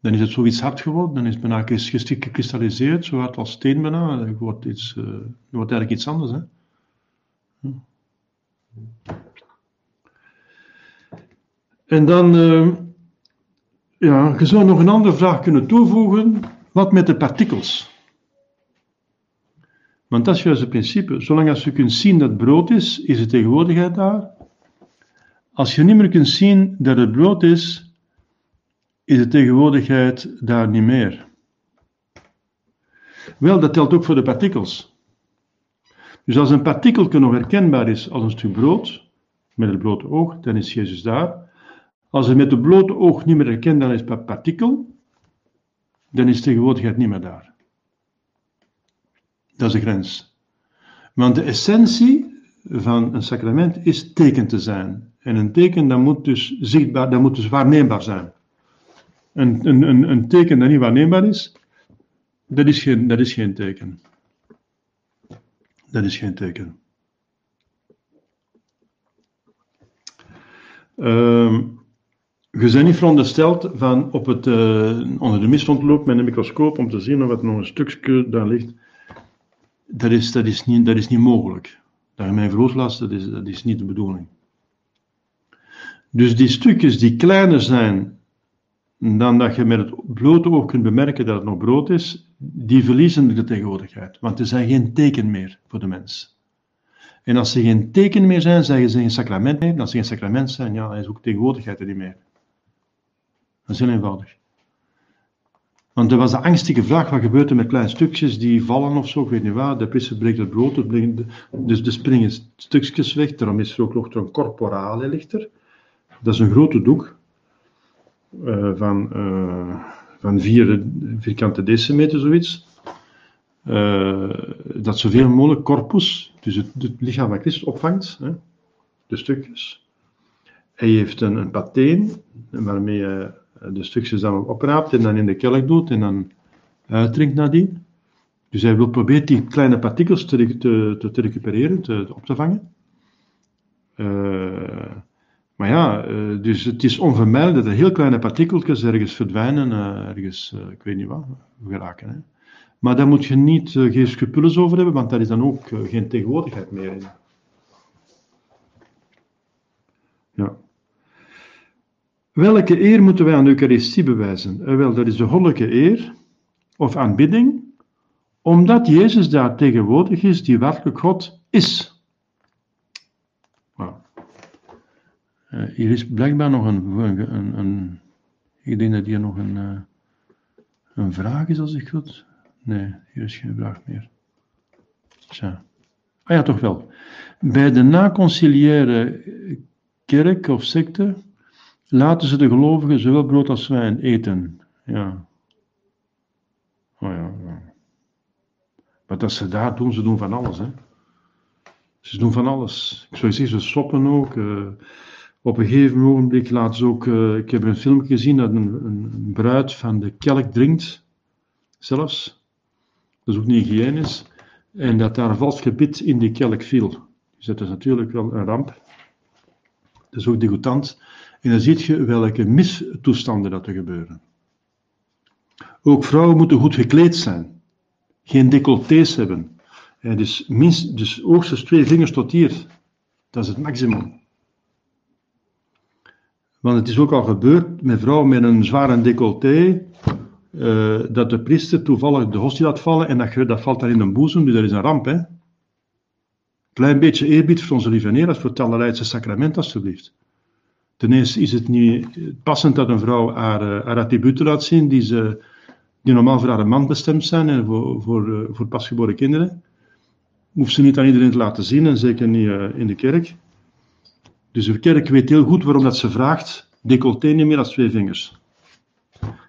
Dan is het zoiets hard geworden, dan is het bijna gekristalliseerd, zo hard als steen bijna, het wordt, iets, uh, wordt eigenlijk iets anders. Hè? En dan, uh, ja, je zou nog een andere vraag kunnen toevoegen. Wat met de partikels? Want dat is juist het principe. Zolang als je kunt zien dat brood is, is de tegenwoordigheid daar. Als je niet meer kunt zien dat het brood is, is de tegenwoordigheid daar niet meer. Wel, dat telt ook voor de partikels. Dus als een partikeltje nog herkenbaar is als een stuk brood, met het blote oog, dan is Jezus daar. Als het met het blote oog niet meer herkenbaar is per partikel, dan is tegenwoordigheid niet meer daar. Dat is de grens. Want de essentie van een sacrament is teken te zijn. En een teken dat moet dus zichtbaar, dat moet dus waarneembaar zijn. Een, een, een, een teken dat niet waarneembaar is, dat is geen, dat is geen teken dat is geen teken. Uh, je bent niet verondersteld van op het, uh, onder de lopen met een microscoop om te zien of er nog een stukje daar ligt. Dat is, dat is, niet, dat is niet mogelijk. Mij vergrootglas, dat is, dat is niet de bedoeling. Dus die stukjes die kleiner zijn dan dat je met het blote oog kunt bemerken dat het nog brood is, die verliezen de tegenwoordigheid. Want er zijn geen teken meer voor de mens. En als ze geen teken meer zijn, zeggen ze geen sacrament meer. Als ze geen sacrament zijn, ja, is ook tegenwoordigheid er niet meer. Dat is heel eenvoudig. Want er was de angstige vraag, wat gebeurt er met kleine stukjes die vallen of zo, ik weet niet waar. De priester breekt het brood, dus er springen stukjes weg. Daarom is er ook nog een corporale lichter. Dat is een grote doek uh, van... Uh, van vier vierkante decimeter, zoiets. Uh, dat zoveel mogelijk corpus, dus het, het, lichaam van Christus, opvangt, hè, de stukjes. Hij heeft een, een pateen, waarmee hij de stukjes dan opraapt en dan in de kelk doet en dan uitdrinkt nadien. Dus hij wil proberen die kleine partikels te, te, te recupereren, te, op te vangen. Uh, maar ja, uh, dus het is onvermijdelijk dat er heel kleine partikeltjes ergens verdwijnen, uh, ergens, uh, ik weet niet wat, geraken. Hè. Maar daar moet je niet, geen scrupules over hebben, want daar is dan ook geen tegenwoordigheid meer in. Ja. Welke eer moeten wij aan de Eucharistie bewijzen? wel, dat is de goddelijke eer, of aanbidding, omdat Jezus daar tegenwoordig is, die werkelijk God is. Uh, hier is blijkbaar nog een, een, een, Ik denk dat hier nog een, uh, een vraag is, als ik goed. Nee, hier is geen vraag meer. Tja. Ah ja, toch wel. Bij de naconciliaire kerk of secte laten ze de gelovigen zowel brood als wijn eten. Ja. Oh ja, ja. Maar dat ze daar doen, ze doen van alles. Hè. Ze doen van alles. Ik zou zeggen, ze soppen ook. Uh, op een gegeven moment laten ze ook. Uh, ik heb een filmpje gezien dat een, een, bruid van de kelk drinkt, zelfs. Dat is ook niet hygiënisch. En dat daar vals gebit in die kelk viel. Dus dat is natuurlijk wel een ramp. Dat is ook degoutant. En dan zie je welke mistoestanden dat er gebeuren. Ook vrouwen moeten goed gekleed zijn. Geen decolletés hebben. En dus, minst, dus hoogstens twee vingers tot hier. Dat is het maximum. Want het is ook al gebeurd met vrouwen met een zware decolleté, uh, dat de priester toevallig de hostie laat vallen en dat, dat valt dan in een boezem, dus dat is een ramp. Hè? Klein beetje eerbied voor onze lieve Heer, als voor het allerleidse sacrament, alstublieft. Ten eerste is het niet passend dat een vrouw haar, eh, haar attributen laat zien die, ze, die normaal voor haar man bestemd zijn en voor, voor, eh, voor pasgeboren kinderen. Hoeft ze niet aan iedereen te laten zien en zeker niet in de kerk. Dus de kerk weet heel goed waarom dat ze vraagt, decolleté niet meer dan twee vingers.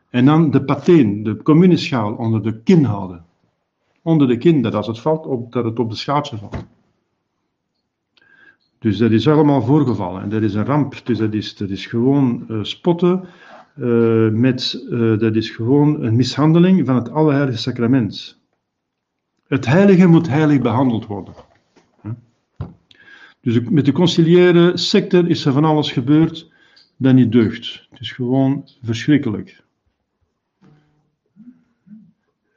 En dan de pateen, de communischaal, onder de kin houden. Onder de kin, dat als het valt, op, dat het op de schaatsen valt. Dus dat is allemaal voorgevallen en dat is een ramp. Dus dat is, dat is gewoon uh, spotten, uh, met, uh, dat is gewoon een mishandeling van het Allerheilige Sacrament. Het heilige moet heilig behandeld worden. Dus met de conciliaire sector is er van alles gebeurd dat niet deugt. Het is gewoon verschrikkelijk.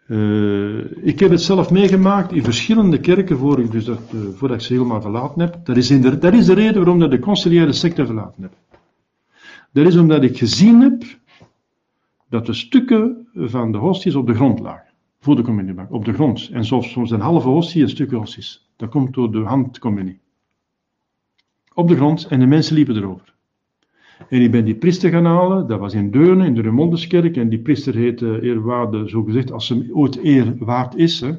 Uh, ik heb het zelf meegemaakt in verschillende kerken voor ik, dus dat, uh, voordat ik ze helemaal verlaten heb. Dat is, de, is de reden waarom ik de conciliaire sector verlaten heb. Dat is omdat ik gezien heb dat de stukken van de hosties op de grond lagen. Voor de communiebank, op de grond. En soms, soms een halve hostie en stukken hosties. Dat komt door de handcommunie op de grond en de mensen liepen erover. En ik ben die priester gaan halen, dat was in Deurne, in de Remondeskerk, en die priester heette eerwaarde, zo gezegd, als ze ooit eer waard is, hè.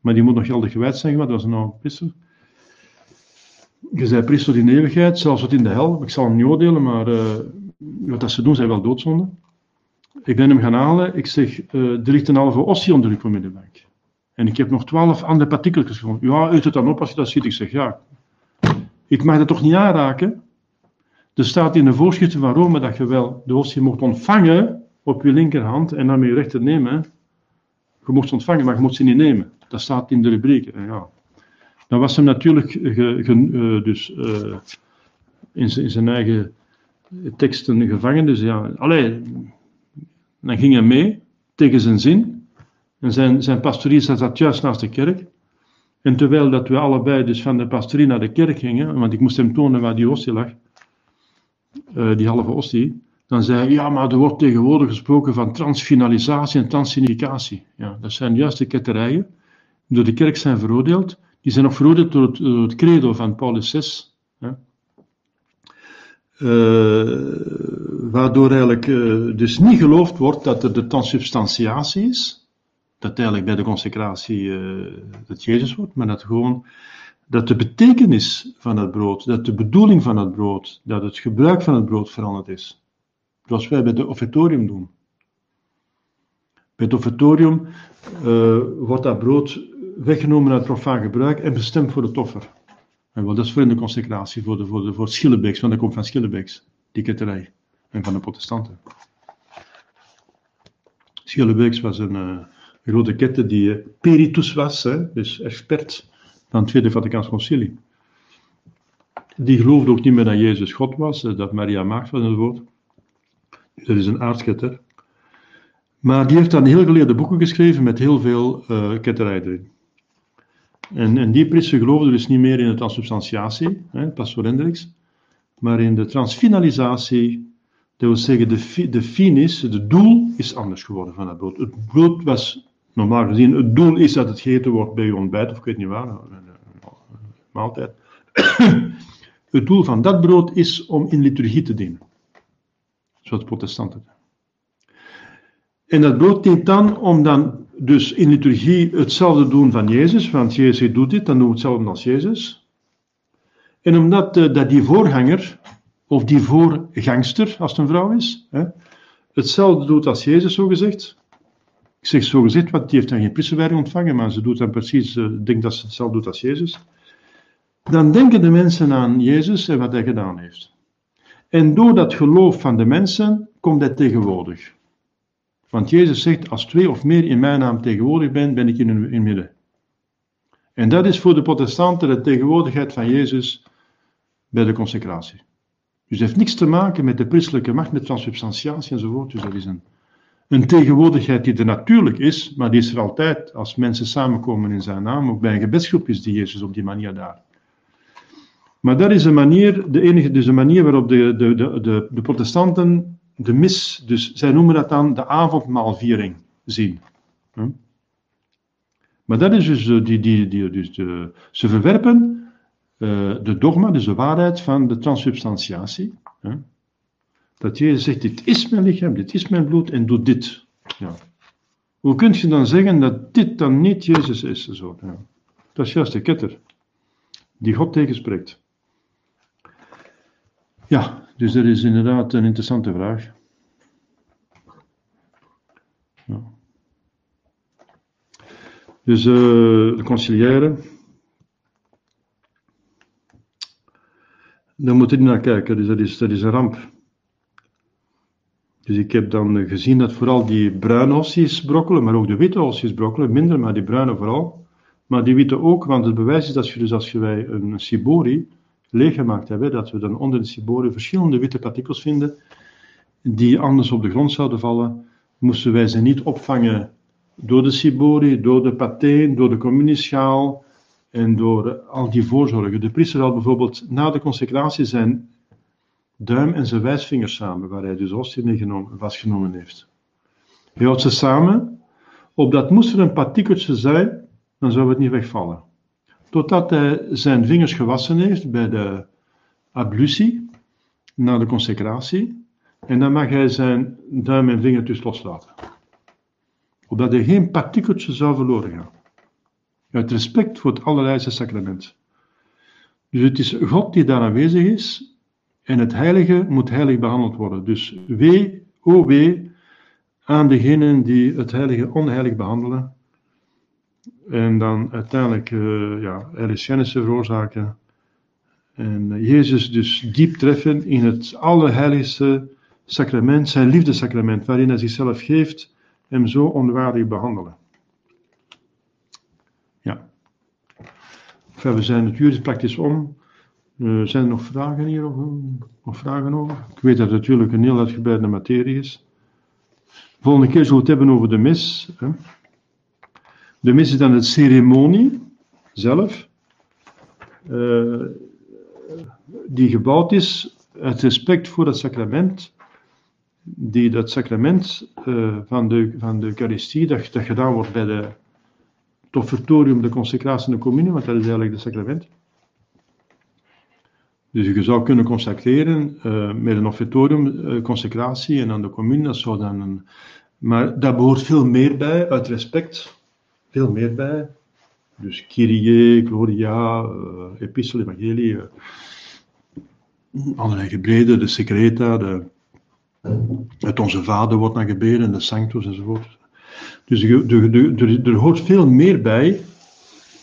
maar die moet nog geldig gewijd zijn, want dat was een oude priester. Je zei priester in eeuwigheid, zelfs wat in de hel, ik zal hem niet oordelen, maar uh, wat dat ze doen, zijn wel doodzonden. Ik ben hem gaan halen, ik zeg, uh, er ligt een halve ossie onder uw middenbank. En ik heb nog twaalf andere partikeltjes gevonden. Ja, uit het dan op als je dat ziet. Ik zeg, ja, ik mag dat toch niet aanraken? Er staat in de voorschriften van Rome dat je wel de hostie mocht ontvangen op je linkerhand en dan met je rechter nemen. Je mocht ze ontvangen, maar je mocht ze niet nemen. Dat staat in de rubriek. Ja. Dan was hem natuurlijk ge, uh, dus, uh, in, zijn eigen teksten gevangen. Dus ja, allee, dan ging hij mee tegen zijn zin. En zijn, zijn pastorie zat juist naast de kerk. En terwijl dat we allebei dus van de pastorie naar de kerk gingen, want ik moest hem tonen waar die hostie lag, uh, die halve hostie, dan zei hij, ja, maar er wordt tegenwoordig gesproken van transfinalisatie en transsignificatie. Ja, dat zijn juist de ketterijen die door de kerk zijn veroordeeld. Die zijn nog veroordeeld door het, het credo van Paulus VI. Uh, waardoor eigenlijk uh, dus niet geloofd wordt dat er de transubstantiatie is, dat eigenlijk bij de consecratie uh, dat Jezus wordt, maar dat gewoon dat de betekenis van het brood, dat de bedoeling van het brood, dat het gebruik van het brood veranderd is. Zoals wij bij de offertorium doen. Bij het offertorium uh, wordt dat brood weggenomen uit profaan gebruik en bestemd voor het offer. En dat is voor in de consecratie, voor, de, voor, de, voor Schillebeeks, want dat komt van Schillebeeks, die ketterij, en van de protestanten. Schillebeeks was een, uh, grote kette die eh, peritus was, hè, dus expert van het Tweede Vaticaans Concilie. Die geloofde ook niet meer dat Jezus God was, eh, dat Maria maagd was het woord. Dat is een aardsketter. Maar die heeft dan heel geleerde boeken geschreven met heel veel uh, ketterij erin. En, en die priester geloofde dus niet meer in de transubstantiatie, hè, pastor Hendricks, maar in de transfinalisatie, dat wil zeggen de, de finis, het doel is anders geworden van het brood. Het brood was normaal gezien het doel is dat het gegeten wordt bij je ontbijt, of ik weet niet waar, maaltijd. het doel van dat brood is om in liturgie te dienen. Zoals protestanten. En dat brood dient dan om dan dus in liturgie hetzelfde doen van Jezus, want Jezus doet dit, dan doen we hetzelfde als Jezus. En omdat uh, dat die voorganger, of die voorgangster, als het een vrouw is, hè, hetzelfde doet als Jezus, zo gezegd. Ik zeg zo gezegd, want die heeft dan geen priesterwijding ontvangen, maar ze doet dan precies, uh, denkt dat ze hetzelfde doet als Jezus. Dan denken de mensen aan Jezus en wat hij gedaan heeft. En door dat geloof van de mensen komt hij tegenwoordig. Want Jezus zegt, als twee of meer in mijn naam tegenwoordig ben, ben ik in hun midden. En dat is voor de protestanten de tegenwoordigheid van Jezus bij de consecratie. Dus het heeft niks te maken met de priestelijke macht, met transubstantiatie enzovoort. Dus dat is een, een tegenwoordigheid die er natuurlijk is, maar die is er altijd als mensen samenkomen in zijn naam. Ook bij een gebedsgroep is die Jezus op die manier daar. Maar dat is een manier, de enige, dus de manier waarop de, de, de, de, de protestanten de mis, dus zij noemen dat dan de avondmaalviering zien. Maar dat is dus, eh, die, die, die, dus de, ze verwerpen uh, de dogma, dus de waarheid van de transubstantiatie. Dat Jezus zegt, dit is mijn lichaam, dit is mijn bloed en doe dit. Ja. Hoe kun je dan zeggen dat dit dan niet Jezus is? Ja. Dat is juist de ketter die God tegenspreekt. Ja, dus dat is inderdaad een interessante vraag. Dus uh, de conciliaire. Daar moet je naar kijken, dus dat is, dat is een ramp. Dus ik heb dan gezien dat vooral die bruine ossies brokkelen, maar ook de witte ossies brokkelen, minder, maar die bruine vooral. Maar die witte ook, want het bewijs is dat je dus als wij een cibori leeggemaakt hebben, dat we dan onder de ciboren verschillende witte partikels vinden, die anders op de grond zouden vallen, moesten wij ze niet opvangen door de cibori, door de pateen, door de communieschaal en door al die voorzorgen. De priester had bijvoorbeeld na de consecratie zijn duim en zijn wijsvinger samen, waar hij dus hostie mee vastgenomen heeft. Hij houdt ze samen, opdat moest er een partikeltje zijn, dan zou het niet wegvallen totdat hij zijn vingers gewassen heeft bij de ablutie, na de consecratie. En dan mag hij zijn duim en vinger dus loslaten. Opdat er geen partikeltje zou verloren gaan. Uit respect voor het allerlijste sacrament. Dus het is God die daar aanwezig is. En het heilige moet heilig behandeld worden. Dus wee, o wee, aan degenen die het heilige onheilig behandelen. En dan uiteindelijk uh, ja, veroorzaken. En Jezus dus diep treffen in het allerheiligste sacrament, zijn liefdesacrament, waarin hij zichzelf geeft, hem zo onwaardig behandelen. Ja. We zijn het juridisch praktisch om. Uh, zijn er nog vragen hier? Of, nog vragen over? Ik weet dat het natuurlijk een heel uitgebreide materie is. Volgende keer zullen we het hebben over de mis. Hè. De mis is dan de ceremonie zelf, uh, die gebouwd is uit respect voor het sacrament, die dat sacrament van, de, van de Eucharistie, dat, dat gedaan wordt bij de, het offertorium, de consecratie en de communie, want dat is eigenlijk het sacrament. Dus je zou kunnen consecreren uh, met een offertorium, uh, consecratie en dan de communie, dat zou dan een... Maar daar behoort veel meer bij, uit respect veel meer bij. Dus Kyrie, Gloria, uh, Epistel, Evangelie, uh, allerlei gebreden, de Secreta, de, het Onze Vader wordt dan gebeden, de Sanctus enzovoort. Dus er hoort veel meer bij,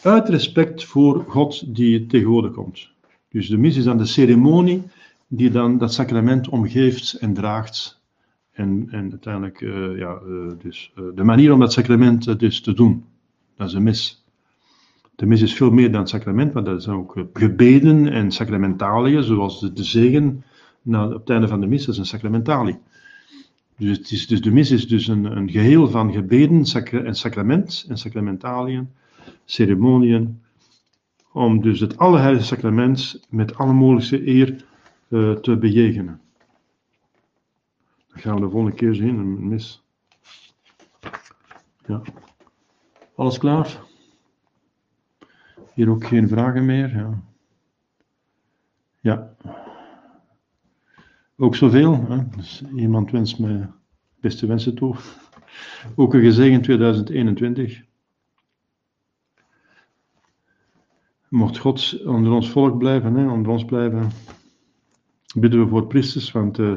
uit respect voor God die tegenwoordig komt. Dus de mis is dan de ceremonie die dan dat sacrament omgeeft en draagt. En, en uiteindelijk, uh, ja, uh, dus, uh, de manier om dat sacrament dus te doen. Dat is een mis. De mis is veel meer dan sacrament, maar dat zijn ook eh, gebeden en sacramentaliën, zoals de, zegen nou, op het einde van de mis, dat is een sacramentali. Dus, het is, dus de mis is dus een, een geheel van gebeden en sacrament en sacramentaliën, ceremoniën, om dus het allerheiligste sacrament met alle mogelijke eer uh, te bejegenen. Dat gaan we de volgende keer zien, een mis. Ja. Alles klaar? Hier ook geen vragen meer. Ja. ja. Ook zoveel. Hè? Dus iemand wenst me beste wensen toe. Ook een gezegend 2021. Mocht God onder ons volk blijven, hè, onder ons blijven, bidden we voor priesters, want eh,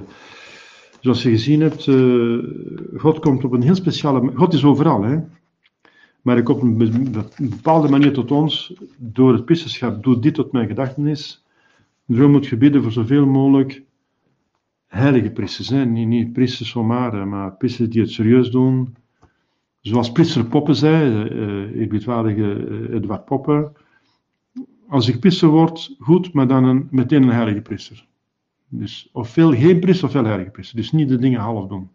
zoals je gezien hebt, eh, God komt op een heel speciale. God is overal, hè. Maar hij komt op een bepaalde manier tot ons door het priesterschap. Doe dit tot mijn gedachtenis. Zo moet je bidden voor zoveel mogelijk heilige priesters. Hè? Niet, priesters zomaar, maar priesters die het serieus doen. Zoals priester Poppen zei, uh, eerbiedwaardige Edward Poppen. Als ik priester word, goed, maar dan een, meteen een heilige priester. Dus ofwel geen priester, ofwel heilige priester. Dus niet de dingen half doen.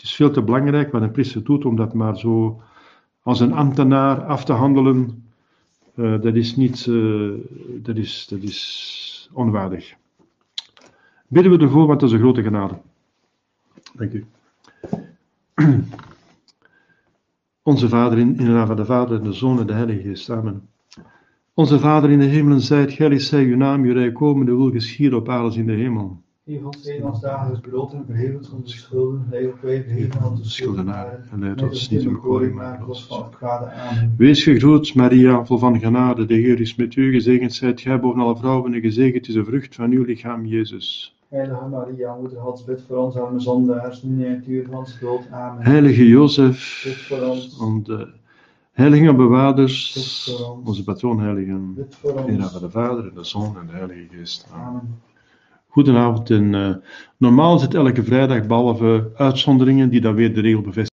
Het is veel te belangrijk wat een priester doet, om dat maar zo als een ambtenaar af te handelen. Uh, dat is niet, uh, dat is, dat is onwaardig. Bidden we ervoor, want dat is een grote genade. Dank u. Onze Vader in, in de naam van de Vader en de Zoon en de Heilige Geest. Amen. Onze Vader in de hemelen, zijt heilig zij uw naam, uw rijk komen, de wil geschieden op aarde in de hemel. Geef ons heden ons dagelijks brood en vergeef ons onze schulden, leid ook wij vergeven onze schuldenaren. En leid ons niet in bekoring, maar ons van kwade aan. Wees gegroet, Maria, vol van genade, de Heer is met u, gezegend zijt gij boven alle vrouwen en gezegend is de vrucht van uw lichaam, Jezus. Heilige Maria, moeder Gods, bid voor ons arme zondaars, nu en het uur van ons dood. Amen. Heilige Jozef, Bid voor ons. de heilige bewaarders, onze patroonheiligen, in naam van de Vader en de Zoon en de Heilige Geest. Amen. Goedenavond en eh, normaal het elke vrijdag, behalve uitzonderingen die dan weer de regel bevestigen.